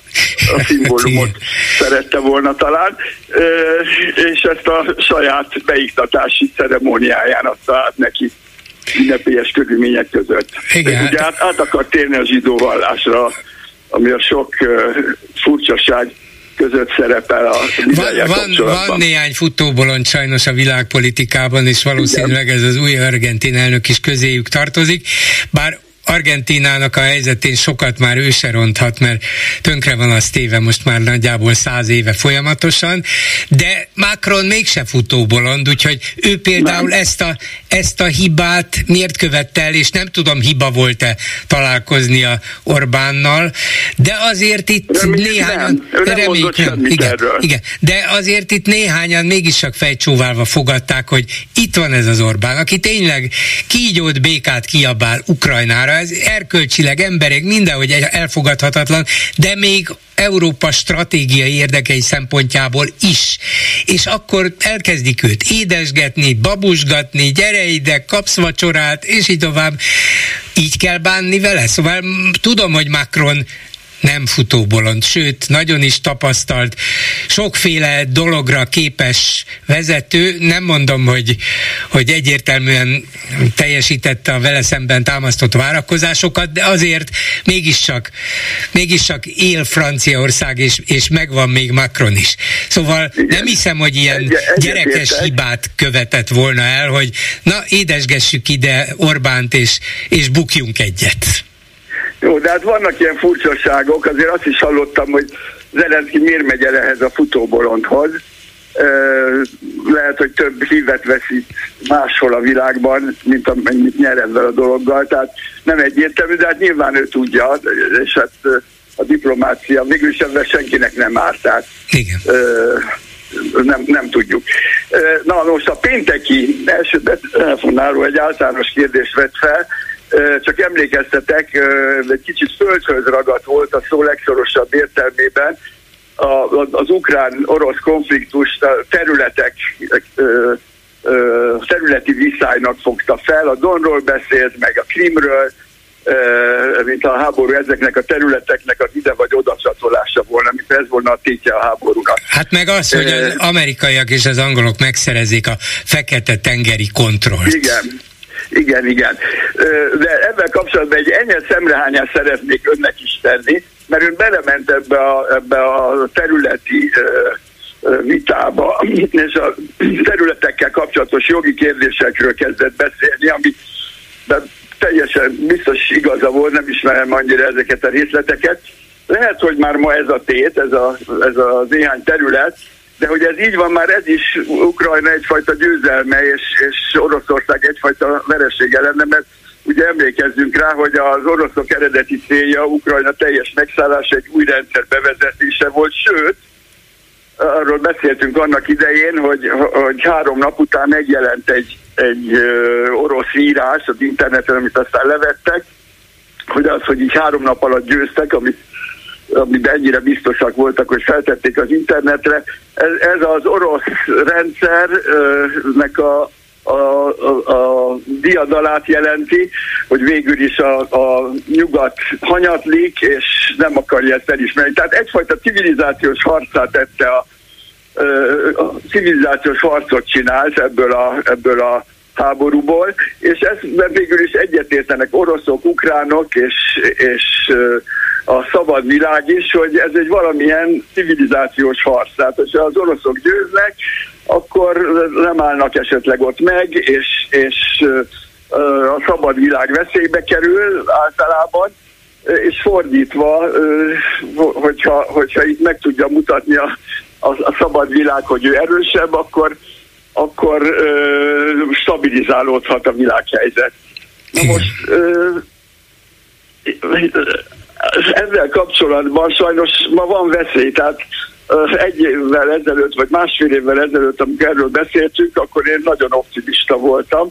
a szimbólumot szerette volna talán, és ezt a saját beiktatási ceremóniáján adta át neki ünnepélyes körülmények között. Igen. Ugye át, át akar térni a zsidó vallásra, ami a sok furcsaság között szerepel a van, van, van néhány futóbolond sajnos a világpolitikában, és valószínűleg ez az új argentin elnök is közéjük tartozik, bár Argentinának a helyzetén sokat már ő se ronthat, mert tönkre van az téve most már nagyjából száz éve folyamatosan, de Macron mégse futóbolond, úgyhogy ő például ezt a, ezt a hibát miért követte el, és nem tudom, hiba volt-e találkozni a Orbánnal, de azért itt reméljük néhányan... Nem. Reméljük nem. Igen, igen, de azért itt néhányan mégis csak fejcsóválva fogadták, hogy itt van ez az Orbán, aki tényleg kígyót békát kiabál Ukrajnára, ez erkölcsileg, emberek mindenhogy elfogadhatatlan, de még Európa stratégiai érdekei szempontjából is. És akkor elkezdik őt édesgetni, babusgatni, gyere ide, kapsz vacsorát, és így tovább. Így kell bánni vele. Szóval tudom, hogy Macron nem futóbolond, sőt, nagyon is tapasztalt, sokféle dologra képes vezető. Nem mondom, hogy, hogy egyértelműen teljesítette a vele szemben támasztott várakozásokat, de azért mégiscsak, mégiscsak él Franciaország, és, és megvan még Macron is. Szóval Igen. nem hiszem, hogy ilyen egy, gyerekes hibát követett volna el, hogy na, édesgessük ide Orbánt, és, és bukjunk egyet. Jó, de hát vannak ilyen furcsaságok, azért azt is hallottam, hogy Zelenszky miért megy el ehhez a futóbolondhoz. Lehet, hogy több hívet veszít máshol a világban, mint amennyit nyer ezzel a dologgal, tehát nem egyértelmű, de hát nyilván ő tudja, és hát a diplomácia mégis ebben senkinek nem árt, tehát Igen. nem, nem tudjuk. Na most a pénteki első telefonáló egy általános kérdést vett fel, csak emlékeztetek, egy kicsit földhöz ragadt volt a szó legszorosabb értelmében, az ukrán-orosz konfliktus területek területi viszálynak fogta fel, a Donról beszélt, meg a Krimről, mint a háború ezeknek a területeknek az ide vagy oda csatolása volna, mint ez volna a tétje a háborúnak. Hát meg az, hogy az amerikaiak és az angolok megszerezik a fekete tengeri kontrollt. Igen, igen, igen. De ebben kapcsolatban egy ennyi szemrehányást szeretnék önnek is tenni, mert ön belement ebbe a, ebbe a területi vitába, és a területekkel kapcsolatos jogi kérdésekről kezdett beszélni, ami de teljesen biztos igaza volt, nem ismerem annyira ezeket a részleteket. Lehet, hogy már ma ez a tét, ez a, ez a néhány terület, de hogy ez így van, már ez is Ukrajna egyfajta győzelme, és, és Oroszország egyfajta veresége lenne, mert ugye emlékezzünk rá, hogy az oroszok eredeti célja Ukrajna teljes megszállása egy új rendszer bevezetése volt, sőt, arról beszéltünk annak idején, hogy, hogy három nap után megjelent egy, egy orosz írás az interneten, amit aztán levettek, hogy az, hogy így három nap alatt győztek, amit amiben ennyire biztosak voltak, hogy feltették az internetre. Ez, ez az orosz rendszernek a, a, a, a diadalát jelenti, hogy végül is a, a nyugat hanyatlik, és nem akarja ezt elismerni. Tehát egyfajta civilizációs harcát tette a, a civilizációs harcot csinált ebből a, ebből a háborúból, és ezt végül is egyetértenek oroszok, ukránok és, és a szabad világ is, hogy ez egy valamilyen civilizációs harc. Tehát, hogyha az oroszok győznek, akkor nem állnak esetleg ott meg, és, és a szabad világ veszélybe kerül általában, és fordítva, hogyha, hogyha itt meg tudja mutatni a, a, a szabad világ, hogy ő erősebb, akkor, akkor stabilizálódhat a világhelyzet. Na most ezzel kapcsolatban sajnos ma van veszély, tehát egy évvel ezelőtt, vagy másfél évvel ezelőtt, amikor erről beszéltünk, akkor én nagyon optimista voltam.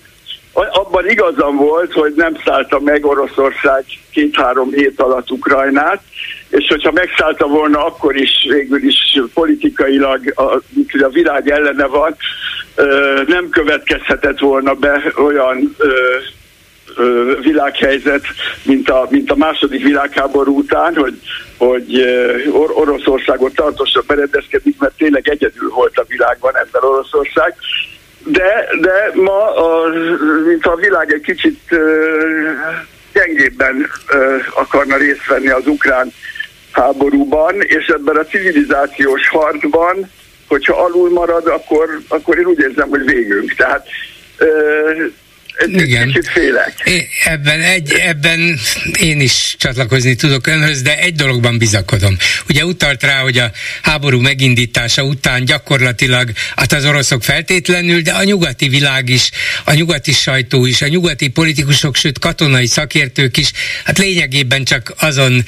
Abban igazam volt, hogy nem szállta meg Oroszország két-három hét alatt Ukrajnát, és hogyha megszállta volna, akkor is végül is politikailag, a, a világ ellene van, nem következhetett volna be olyan világhelyzet, mint a, mint a második világháború után, hogy, hogy Or- Oroszországot tartósan berendezkedik, mert tényleg egyedül volt a világban ebben Oroszország. De, de ma, a, mint a világ egy kicsit gyengébben akarna részt venni az ukrán háborúban, és ebben a civilizációs harcban, hogyha alul marad, akkor, akkor én úgy érzem, hogy végünk. Tehát igen. Kicsit félek. Ebben, egy, ebben én is csatlakozni tudok önhöz, de egy dologban bizakodom. Ugye utalt rá, hogy a háború megindítása után gyakorlatilag, hát az oroszok feltétlenül, de a nyugati világ is, a nyugati sajtó is, a nyugati politikusok, sőt katonai szakértők is, hát lényegében csak azon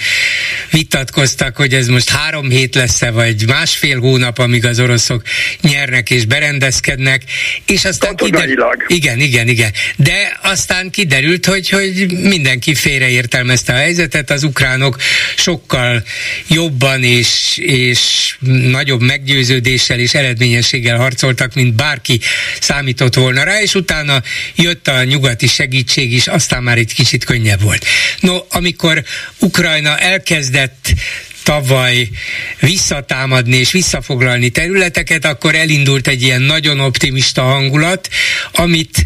vitatkoztak, hogy ez most három hét lesz-e, vagy másfél hónap, amíg az oroszok nyernek és berendezkednek, és aztán kiderül, igen, igen, igen de aztán kiderült, hogy, hogy mindenki félreértelmezte a helyzetet, az ukránok sokkal jobban és, és nagyobb meggyőződéssel és eredményességgel harcoltak, mint bárki számított volna rá, és utána jött a nyugati segítség is, aztán már egy kicsit könnyebb volt. No, amikor Ukrajna elkezdett tavaly visszatámadni és visszafoglalni területeket, akkor elindult egy ilyen nagyon optimista hangulat, amit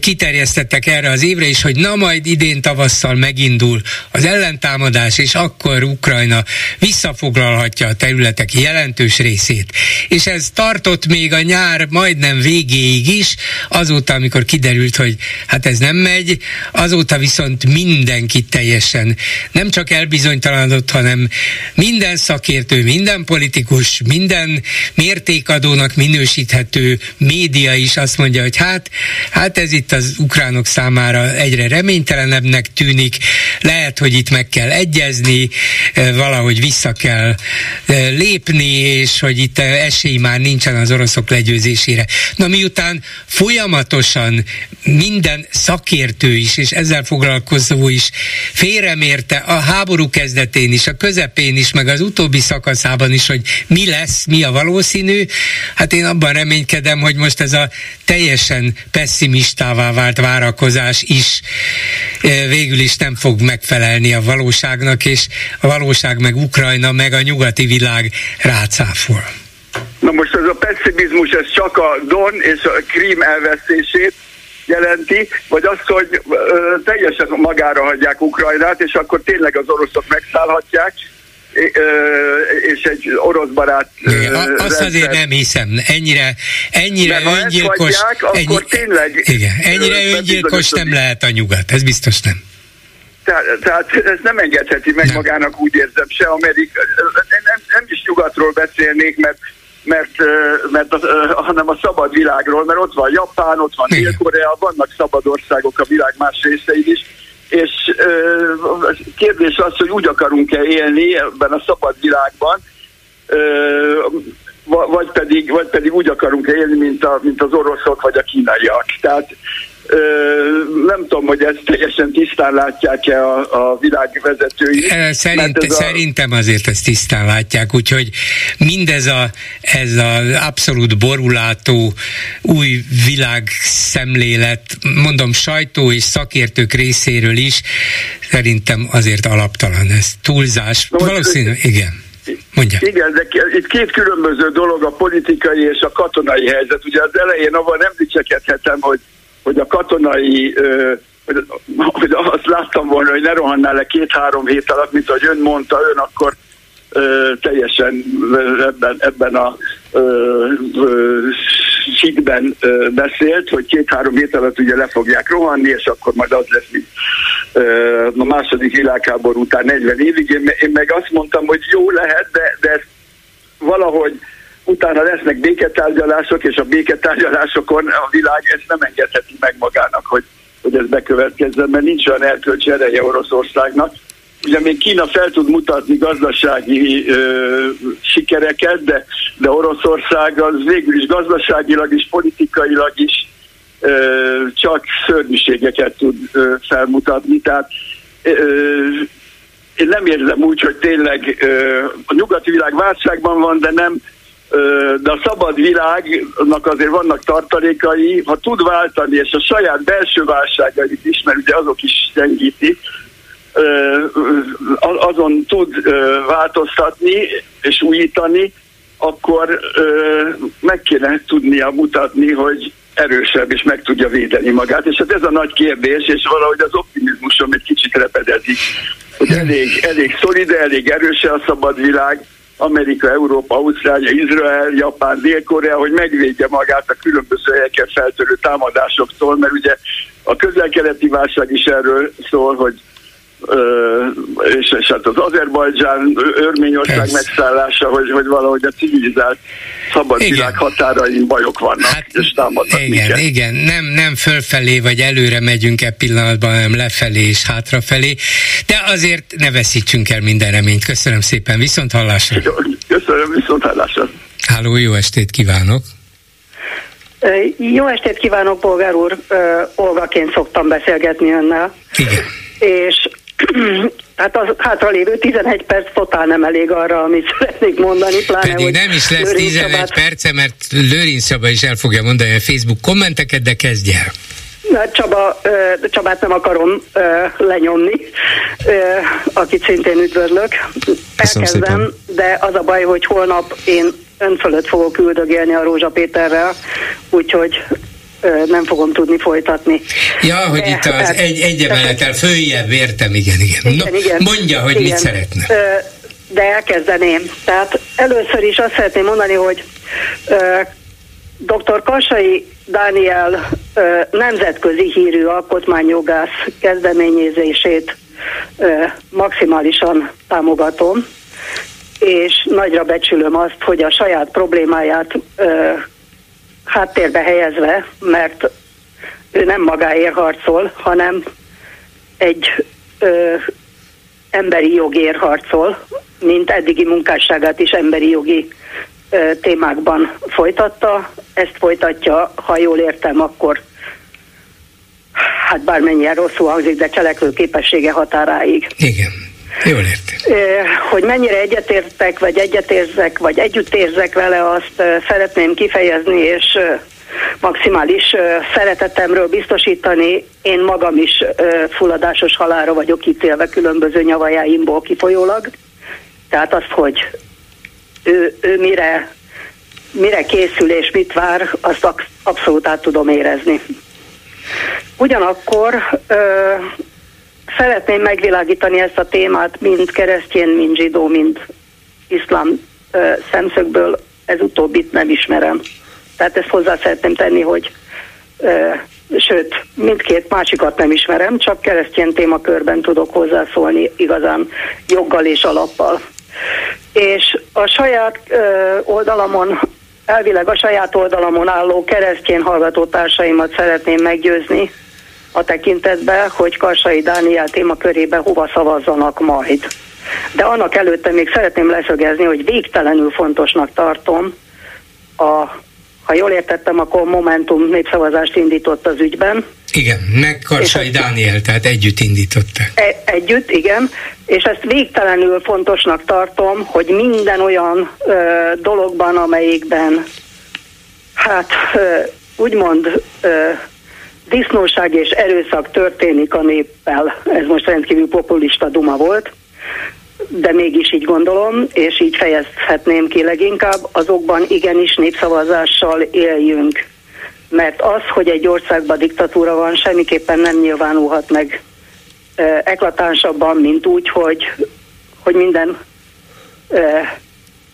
kiterjesztettek erre az évre is, hogy na majd idén tavasszal megindul az ellentámadás, és akkor Ukrajna visszafoglalhatja a területek jelentős részét. És ez tartott még a nyár majdnem végéig is, azóta, amikor kiderült, hogy hát ez nem megy, azóta viszont mindenki teljesen nem csak elbizonytalanodott, hanem minden szakértő, minden politikus, minden mértékadónak minősíthető média is azt mondja, hogy hát, hát ez itt az ukránok számára egyre reménytelenebbnek tűnik, lehet, hogy itt meg kell egyezni, eh, valahogy vissza kell eh, lépni, és hogy itt esély már nincsen az oroszok legyőzésére. Na miután folyamatosan minden szakértő is, és ezzel foglalkozó is félremérte a háború kezdetén is, a közepén is, meg az utóbbi szakaszában is, hogy mi lesz, mi a valószínű, hát én abban reménykedem, hogy most ez a teljesen pessimistává vált várakozás is végül is nem fog megfelelni a valóságnak, és a valóság meg Ukrajna, meg a nyugati világ rácáfol. Na most ez a pessimizmus, ez csak a Don és a Krím elvesztését jelenti, vagy azt, hogy ö, teljesen magára hagyják Ukrajnát, és akkor tényleg az oroszok megszállhatják, és egy orosz barát igen, Azt rendszer. azért nem hiszem, ennyire, ennyire Mert öngyilkos, hagyják, ennyi, akkor tényleg igen, ennyire öngyilkos nem lehet a nyugat, ez biztos nem. Tehát, tehát ez nem engedheti meg nem. magának, úgy érzem, se Amerika, nem, nem is nyugatról beszélnék, mert mert, mert hanem a szabad világról, mert ott van Japán, ott van Dél-Korea, vannak szabad országok a világ más részein is, és kérdés az, hogy úgy akarunk-e élni ebben a szabad világban, vagy pedig, vagy pedig úgy akarunk élni, mint, a, mint az oroszok vagy a kínaiak. Tehát nem tudom, hogy ezt teljesen tisztán látják-e a, a világ vezetői. Szerint, a... Szerintem azért ezt tisztán látják, úgyhogy mindez a, ez az abszolút borulátó új világ szemlélet, mondom sajtó és szakértők részéről is, szerintem azért alaptalan ez. Túlzás. No, Valószínű, igen. Mondja. Igen, de itt két különböző dolog, a politikai és a katonai helyzet. Ugye az elején avval nem dicsekedhetem, hogy hogy a katonai hogy, hogy azt láttam volna, hogy ne rohannál le két-három hét alatt, mint ahogy ön mondta, ön akkor teljesen ebben, ebben a síkben beszélt, hogy két-három hét alatt ugye le fogják rohanni, és akkor majd az lesz, mint a második világháború után 40 évig. Én, meg azt mondtam, hogy jó lehet, de, de valahogy utána lesznek béketárgyalások, és a béketárgyalásokon a világ ezt nem engedheti meg magának, hogy, hogy ez bekövetkezzen, mert nincs olyan erkölcsi ereje Oroszországnak. Ugye még Kína fel tud mutatni gazdasági ö, sikereket, de, de Oroszország az végül is gazdaságilag és politikailag is ö, csak szörnyűségeket tud ö, felmutatni. Tehát ö, én nem érzem úgy, hogy tényleg a nyugati világ válságban van, de nem de a szabad világnak azért vannak tartalékai, ha tud váltani, és a saját belső válságait is, mert ugye azok is gyengítik, azon tud változtatni és újítani, akkor meg kéne tudnia mutatni, hogy erősebb és meg tudja védeni magát. És hát ez a nagy kérdés, és valahogy az optimizmusom egy kicsit repedezik, hogy elég, elég szolid, elég erős a szabad világ, Amerika, Európa, Ausztrália, Izrael, Japán, Dél-Korea, hogy megvédje magát a különböző helyeken feltörő támadásoktól, mert ugye a közel-keleti válság is erről szól, hogy és, és hát az Azerbajdzsán, Örményország megszállása, hogy, hogy valahogy a civilizált szabad igen. világ határain bajok vannak, hát, és támadnak Igen, minket. igen, nem, nem fölfelé vagy előre megyünk e pillanatban, hanem lefelé és hátrafelé, de azért ne veszítsünk el minden reményt. Köszönöm szépen, viszont hallásra. Köszönöm, viszont hallásra. Háló, jó estét kívánok! Jó estét kívánok, polgár úr! Olgaként szoktam beszélgetni önnel. Igen. És *clears throat* hát az hátralévő 11 perc totál nem elég arra, amit szeretnék mondani. Pláne, Pedig nem is lesz Lőrinc 11 Szabát... perce, mert Lőrinc Szaba is el fogja mondani a Facebook kommenteket, de kezdj el. Csaba, Csabát nem akarom lenyomni, akit szintén üdvözlök. Elkezdem, de az a baj, hogy holnap én ön fölött fogok üldögélni a Rózsa Péterrel, úgyhogy nem fogom tudni folytatni. Ja, hogy De, itt az egy, egy emelettel följebb, értem, igen, igen. igen, no, igen mondja, hogy igen. mit szeretne. De elkezdeném. Tehát először is azt szeretném mondani, hogy dr. Kasai Dániel nemzetközi hírű alkotmányjogász kezdeményezését maximálisan támogatom, és nagyra becsülöm azt, hogy a saját problémáját háttérbe helyezve, mert ő nem magáért harcol, hanem egy ö, emberi jogért harcol, mint eddigi munkásságát is emberi jogi ö, témákban folytatta. Ezt folytatja, ha jól értem, akkor hát bármennyire rosszul hangzik, de cselekvő képessége határáig. Igen. Jól értem. Hogy mennyire egyetértek, vagy egyetérzek, vagy együttérzek vele, azt szeretném kifejezni, és maximális szeretetemről biztosítani. Én magam is fulladásos halára vagyok ítélve különböző nyavajáimból kifolyólag. Tehát azt, hogy ő, ő mire, mire készül és mit vár, azt abszolút át tudom érezni. Ugyanakkor szeretném megvilágítani ezt a témát, mind keresztjén, mind zsidó, mind iszlám ö, szemszögből, ez utóbbit nem ismerem. Tehát ezt hozzá szeretném tenni, hogy ö, sőt, mindkét másikat nem ismerem, csak keresztjén témakörben tudok hozzászólni igazán joggal és alappal. És a saját oldalamon, elvileg a saját oldalamon álló keresztjén hallgatótársaimat szeretném meggyőzni, a tekintetben, hogy Karsai Dániel témakörébe hova szavazzanak majd. De annak előtte még szeretném leszögezni, hogy végtelenül fontosnak tartom a ha jól értettem, akkor Momentum népszavazást indított az ügyben. Igen, meg Karsai Dániel, tehát együtt indították. E- együtt, igen, és ezt végtelenül fontosnak tartom, hogy minden olyan ö, dologban, amelyikben hát ö, úgymond ö, disznóság és erőszak történik a néppel. Ez most rendkívül populista duma volt, de mégis így gondolom, és így fejezhetném ki leginkább, azokban igenis népszavazással éljünk. Mert az, hogy egy országban diktatúra van, semmiképpen nem nyilvánulhat meg eklatánsabban, mint úgy, hogy, hogy minden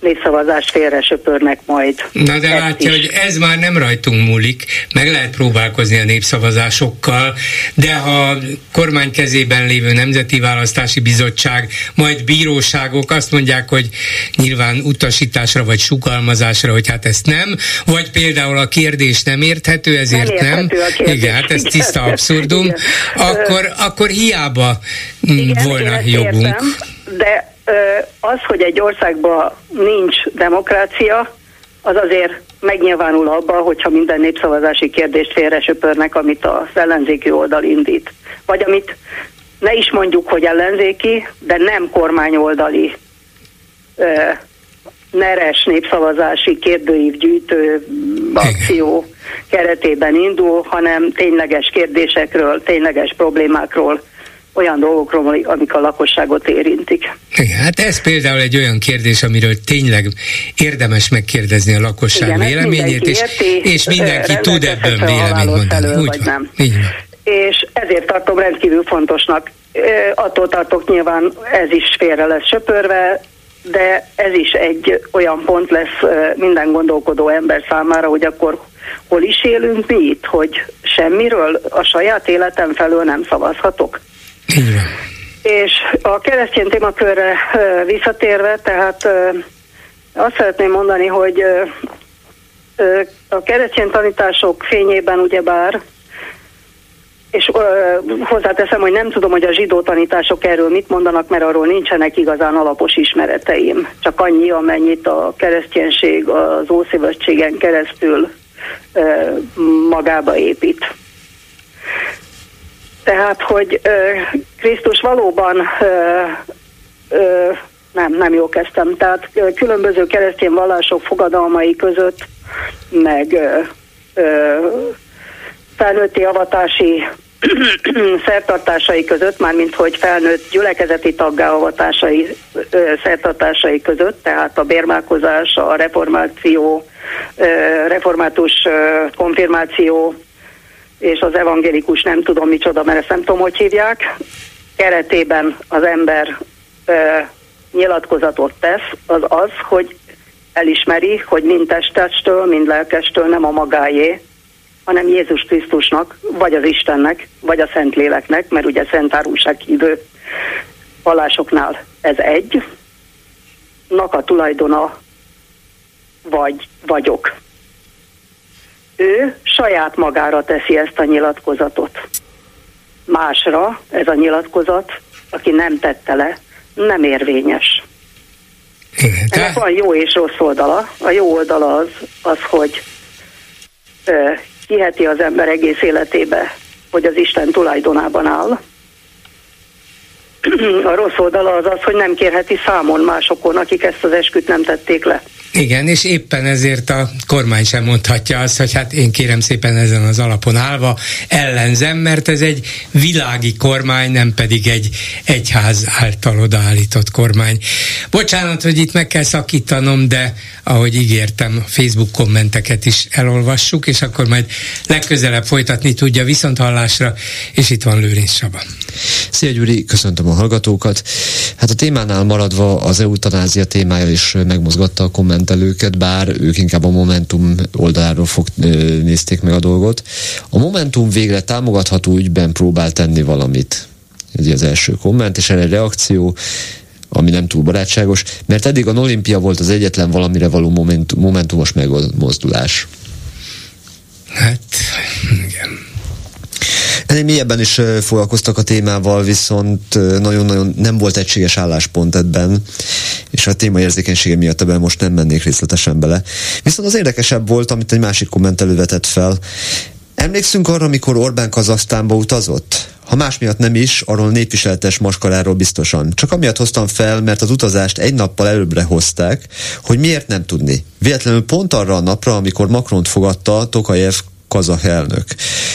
népszavazást félre söpörnek majd. Na de látja, is. hogy ez már nem rajtunk múlik, meg lehet próbálkozni a népszavazásokkal, de ha kormány kezében lévő Nemzeti Választási Bizottság, majd bíróságok azt mondják, hogy nyilván utasításra vagy sugalmazásra, hogy hát ezt nem, vagy például a kérdés nem érthető, ezért nem. nem. Kérdés, igen, hát ez tiszta abszurdum, igen. akkor, akkor hiába igen, volna jogunk. Értem, de az, hogy egy országban nincs demokrácia, az azért megnyilvánul abban, hogyha minden népszavazási kérdést félre söpörnek, amit az ellenzéki oldal indít. Vagy amit ne is mondjuk, hogy ellenzéki, de nem kormányoldali neres népszavazási kérdőívgyűjtő akció keretében indul, hanem tényleges kérdésekről, tényleges problémákról olyan dolgokról, amik a lakosságot érintik. Igen, hát ez például egy olyan kérdés, amiről tényleg érdemes megkérdezni a lakosság Igen, véleményét, és, érti, és mindenki tud ebben véleményt mondani. Úgy vagy van. nem. Így van. És ezért tartom rendkívül fontosnak. Attól tartok nyilván ez is félre lesz söpörve, de ez is egy olyan pont lesz minden gondolkodó ember számára, hogy akkor hol is élünk mi itt, hogy semmiről a saját életem felől nem szavazhatok. És a keresztény témakörre visszatérve, tehát azt szeretném mondani, hogy a keresztény tanítások fényében ugyebár, és ö, hozzáteszem, hogy nem tudom, hogy a zsidó tanítások erről mit mondanak, mert arról nincsenek igazán alapos ismereteim. Csak annyi, amennyit a kereszténység az Ószövetségen keresztül magába épít. Tehát, hogy Krisztus valóban nem, nem jó kezdtem. Tehát különböző keresztény vallások fogadalmai között, meg felnőtti avatási *clears throat* szertartásai között, mármint hogy felnőtt gyülekezeti taggá avatásai szertartásai között, tehát a bérmálkozás, a reformáció, református konfirmáció és az evangélikus nem tudom micsoda, mert ezt nem tudom, hogy hívják, keretében az ember nyilatkozatot tesz, az az, hogy elismeri, hogy mind testestől, mind lelkestől nem a magáé, hanem Jézus Krisztusnak, vagy az Istennek, vagy a Szentléleknek, mert ugye Szent Árulság hívő vallásoknál ez egy, nak a tulajdona vagy vagyok. Ő saját magára teszi ezt a nyilatkozatot. Másra ez a nyilatkozat, aki nem tette le, nem érvényes. De... Ennek van jó és rossz oldala. A jó oldala az, az hogy ö, kiheti az ember egész életébe, hogy az Isten tulajdonában áll. *clears throat* A rossz oldala az az, hogy nem kérheti számon másokon, akik ezt az esküt nem tették le. Igen, és éppen ezért a kormány sem mondhatja azt, hogy hát én kérem szépen ezen az alapon állva ellenzem, mert ez egy világi kormány, nem pedig egy egyház által odaállított kormány. Bocsánat, hogy itt meg kell szakítanom, de ahogy ígértem, Facebook kommenteket is elolvassuk, és akkor majd legközelebb folytatni tudja viszont hallásra, és itt van Lőrinc Saba. Szia Gyuri, köszöntöm a hallgatókat. Hát a témánál maradva az eutanázia témája is megmozgatta a kommentelőket, bár ők inkább a Momentum oldaláról fog, nézték meg a dolgot. A Momentum végre támogatható ügyben próbál tenni valamit. Ez az első komment, és erre reakció ami nem túl barátságos, mert eddig a Olimpia volt az egyetlen valamire való moment, momentumos megmozdulás. Hát, igen. Ennél mélyebben is foglalkoztak a témával, viszont nagyon-nagyon nem volt egységes álláspont ebben, és a téma érzékenysége miatt ebben most nem mennék részletesen bele. Viszont az érdekesebb volt, amit egy másik kommentelő vetett fel. Emlékszünk arra, amikor Orbán Kazasztánba utazott? Ha más miatt nem is, arról népviseletes maskaráról biztosan. Csak amiatt hoztam fel, mert az utazást egy nappal előbbre hozták, hogy miért nem tudni. Véletlenül pont arra a napra, amikor Macront fogadta Tokajev kazah elnök.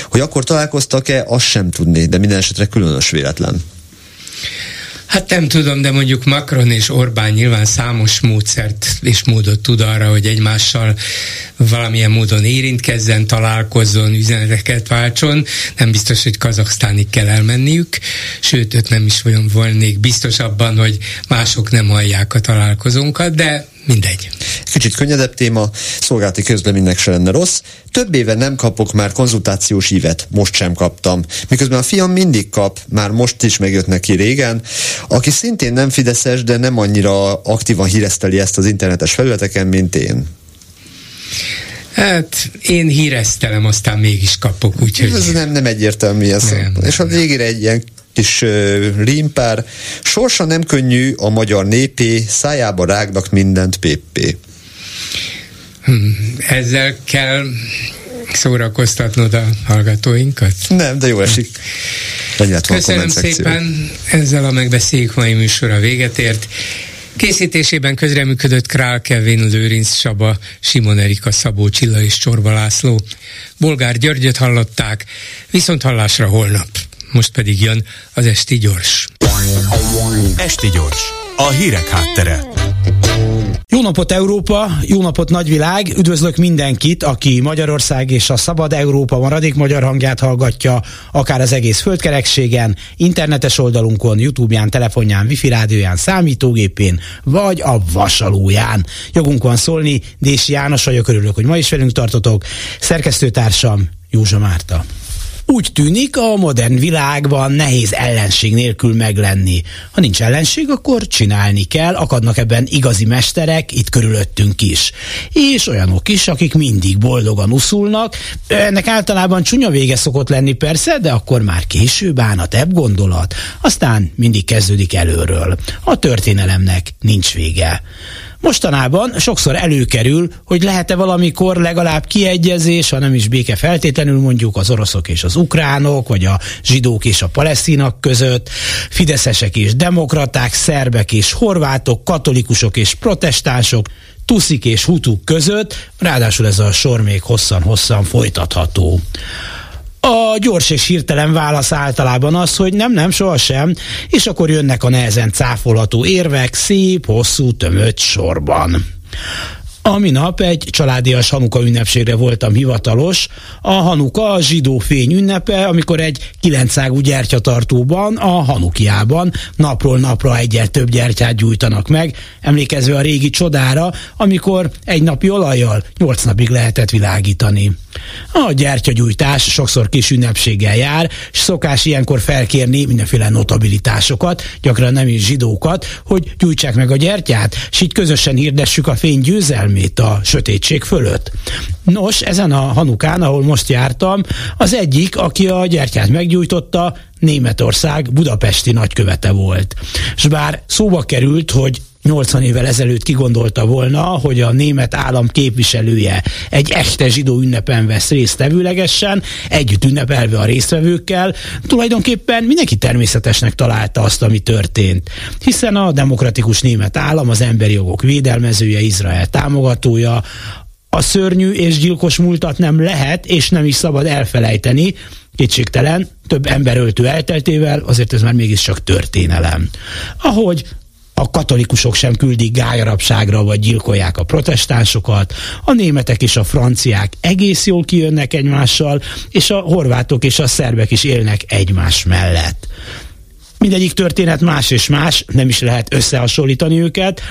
Hogy akkor találkoztak-e, azt sem tudni, de minden esetre különös véletlen. Hát nem tudom, de mondjuk Macron és Orbán nyilván számos módszert és módot tud arra, hogy egymással valamilyen módon érintkezzen, találkozzon, üzeneteket váltson. Nem biztos, hogy Kazaksztánig kell elmenniük, sőt, őt nem is volnék biztos abban, hogy mások nem hallják a találkozónkat, de mindegy. Kicsit könnyedebb téma, szolgálati közleménynek se lenne rossz. Több éve nem kapok már konzultációs ívet, most sem kaptam. Miközben a fiam mindig kap, már most is megjött neki régen, aki szintén nem fideszes, de nem annyira aktívan híreszteli ezt az internetes felületeken, mint én. Hát én híreztelem, aztán mégis kapok, úgyhogy... Ez nem, nem egyértelmű ez. Nem, És a végére egy ilyen kis rímpár. Sorsa nem könnyű a magyar népé, szájába rágnak mindent péppé. Hmm, ezzel kell szórakoztatnod a hallgatóinkat? Nem, de jó esik. Köszönöm szépen, ezzel a megbeszéljük mai műsora véget ért. Készítésében közreműködött Král Kevin, Lőrinc Saba, Simon Erika, Szabó Csilla és Csorba László. Bolgár Györgyöt hallották, viszont hallásra holnap. Most pedig jön az Esti Gyors. Esti Gyors, a hírek háttere. Jó napot Európa, jó napot nagyvilág, üdvözlök mindenkit, aki Magyarország és a Szabad Európa maradék magyar hangját hallgatja, akár az egész földkerekségen, internetes oldalunkon, Youtube-ján, telefonján, wifi rádióján, számítógépén, vagy a vasalóján. Jogunk van szólni, Dési János vagyok, örülök, hogy ma is velünk tartotok. Szerkesztőtársam Józsa Márta. Úgy tűnik, a modern világban nehéz ellenség nélkül meglenni. Ha nincs ellenség, akkor csinálni kell, akadnak ebben igazi mesterek, itt körülöttünk is. És olyanok is, akik mindig boldogan uszulnak. Ennek általában csúnya vége szokott lenni persze, de akkor már később ebb gondolat. Aztán mindig kezdődik előről. A történelemnek nincs vége. Mostanában sokszor előkerül, hogy lehet-e valamikor legalább kiegyezés, ha nem is béke feltétlenül mondjuk az oroszok és az ukránok, vagy a zsidók és a palesztinak között, fideszesek és demokraták, szerbek és horvátok, katolikusok és protestánsok, tuszik és hutuk között, ráadásul ez a sor még hosszan-hosszan folytatható. A gyors és hirtelen válasz általában az, hogy nem, nem, sohasem, és akkor jönnek a nehezen cáfolható érvek szép, hosszú, tömött sorban. A minap egy családias Hanuka ünnepségre voltam hivatalos. A Hanuka a zsidó fény ünnepe, amikor egy kilencágú gyertyatartóban, a Hanukiában napról napra egyel több gyertyát gyújtanak meg, emlékezve a régi csodára, amikor egy napi olajjal nyolc napig lehetett világítani. A gyertyagyújtás sokszor kis ünnepséggel jár, és szokás ilyenkor felkérni mindenféle notabilitásokat, gyakran nem is zsidókat, hogy gyújtsák meg a gyertyát, és így közösen hirdessük a fény győzelmét a sötétség fölött. Nos, ezen a Hanukán, ahol most jártam, az egyik, aki a gyertyát meggyújtotta, Németország budapesti nagykövete volt. És bár szóba került, hogy 80 évvel ezelőtt kigondolta volna, hogy a német állam képviselője egy echte zsidó ünnepen vesz részt tevőlegesen, együtt ünnepelve a résztvevőkkel, tulajdonképpen mindenki természetesnek találta azt, ami történt. Hiszen a demokratikus német állam az emberi jogok védelmezője, Izrael támogatója, a szörnyű és gyilkos múltat nem lehet és nem is szabad elfelejteni, kétségtelen, több emberöltő elteltével, azért ez már mégiscsak történelem. Ahogy a katolikusok sem küldik gályarapságra, vagy gyilkolják a protestánsokat, a németek és a franciák egész jól kijönnek egymással, és a horvátok és a szerbek is élnek egymás mellett. Mindegyik történet más és más, nem is lehet összehasonlítani őket,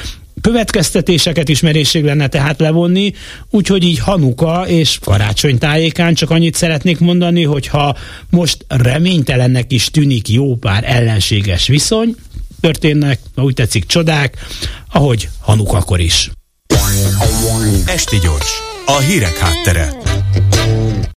következtetéseket is merészség lenne tehát levonni, úgyhogy így Hanuka és karácsony tájékán csak annyit szeretnék mondani, hogy ha most reménytelennek is tűnik jó pár ellenséges viszony, történnek, ha úgy tetszik, csodák, ahogy Hanukakor is. Esti gyors, a hírek háttere.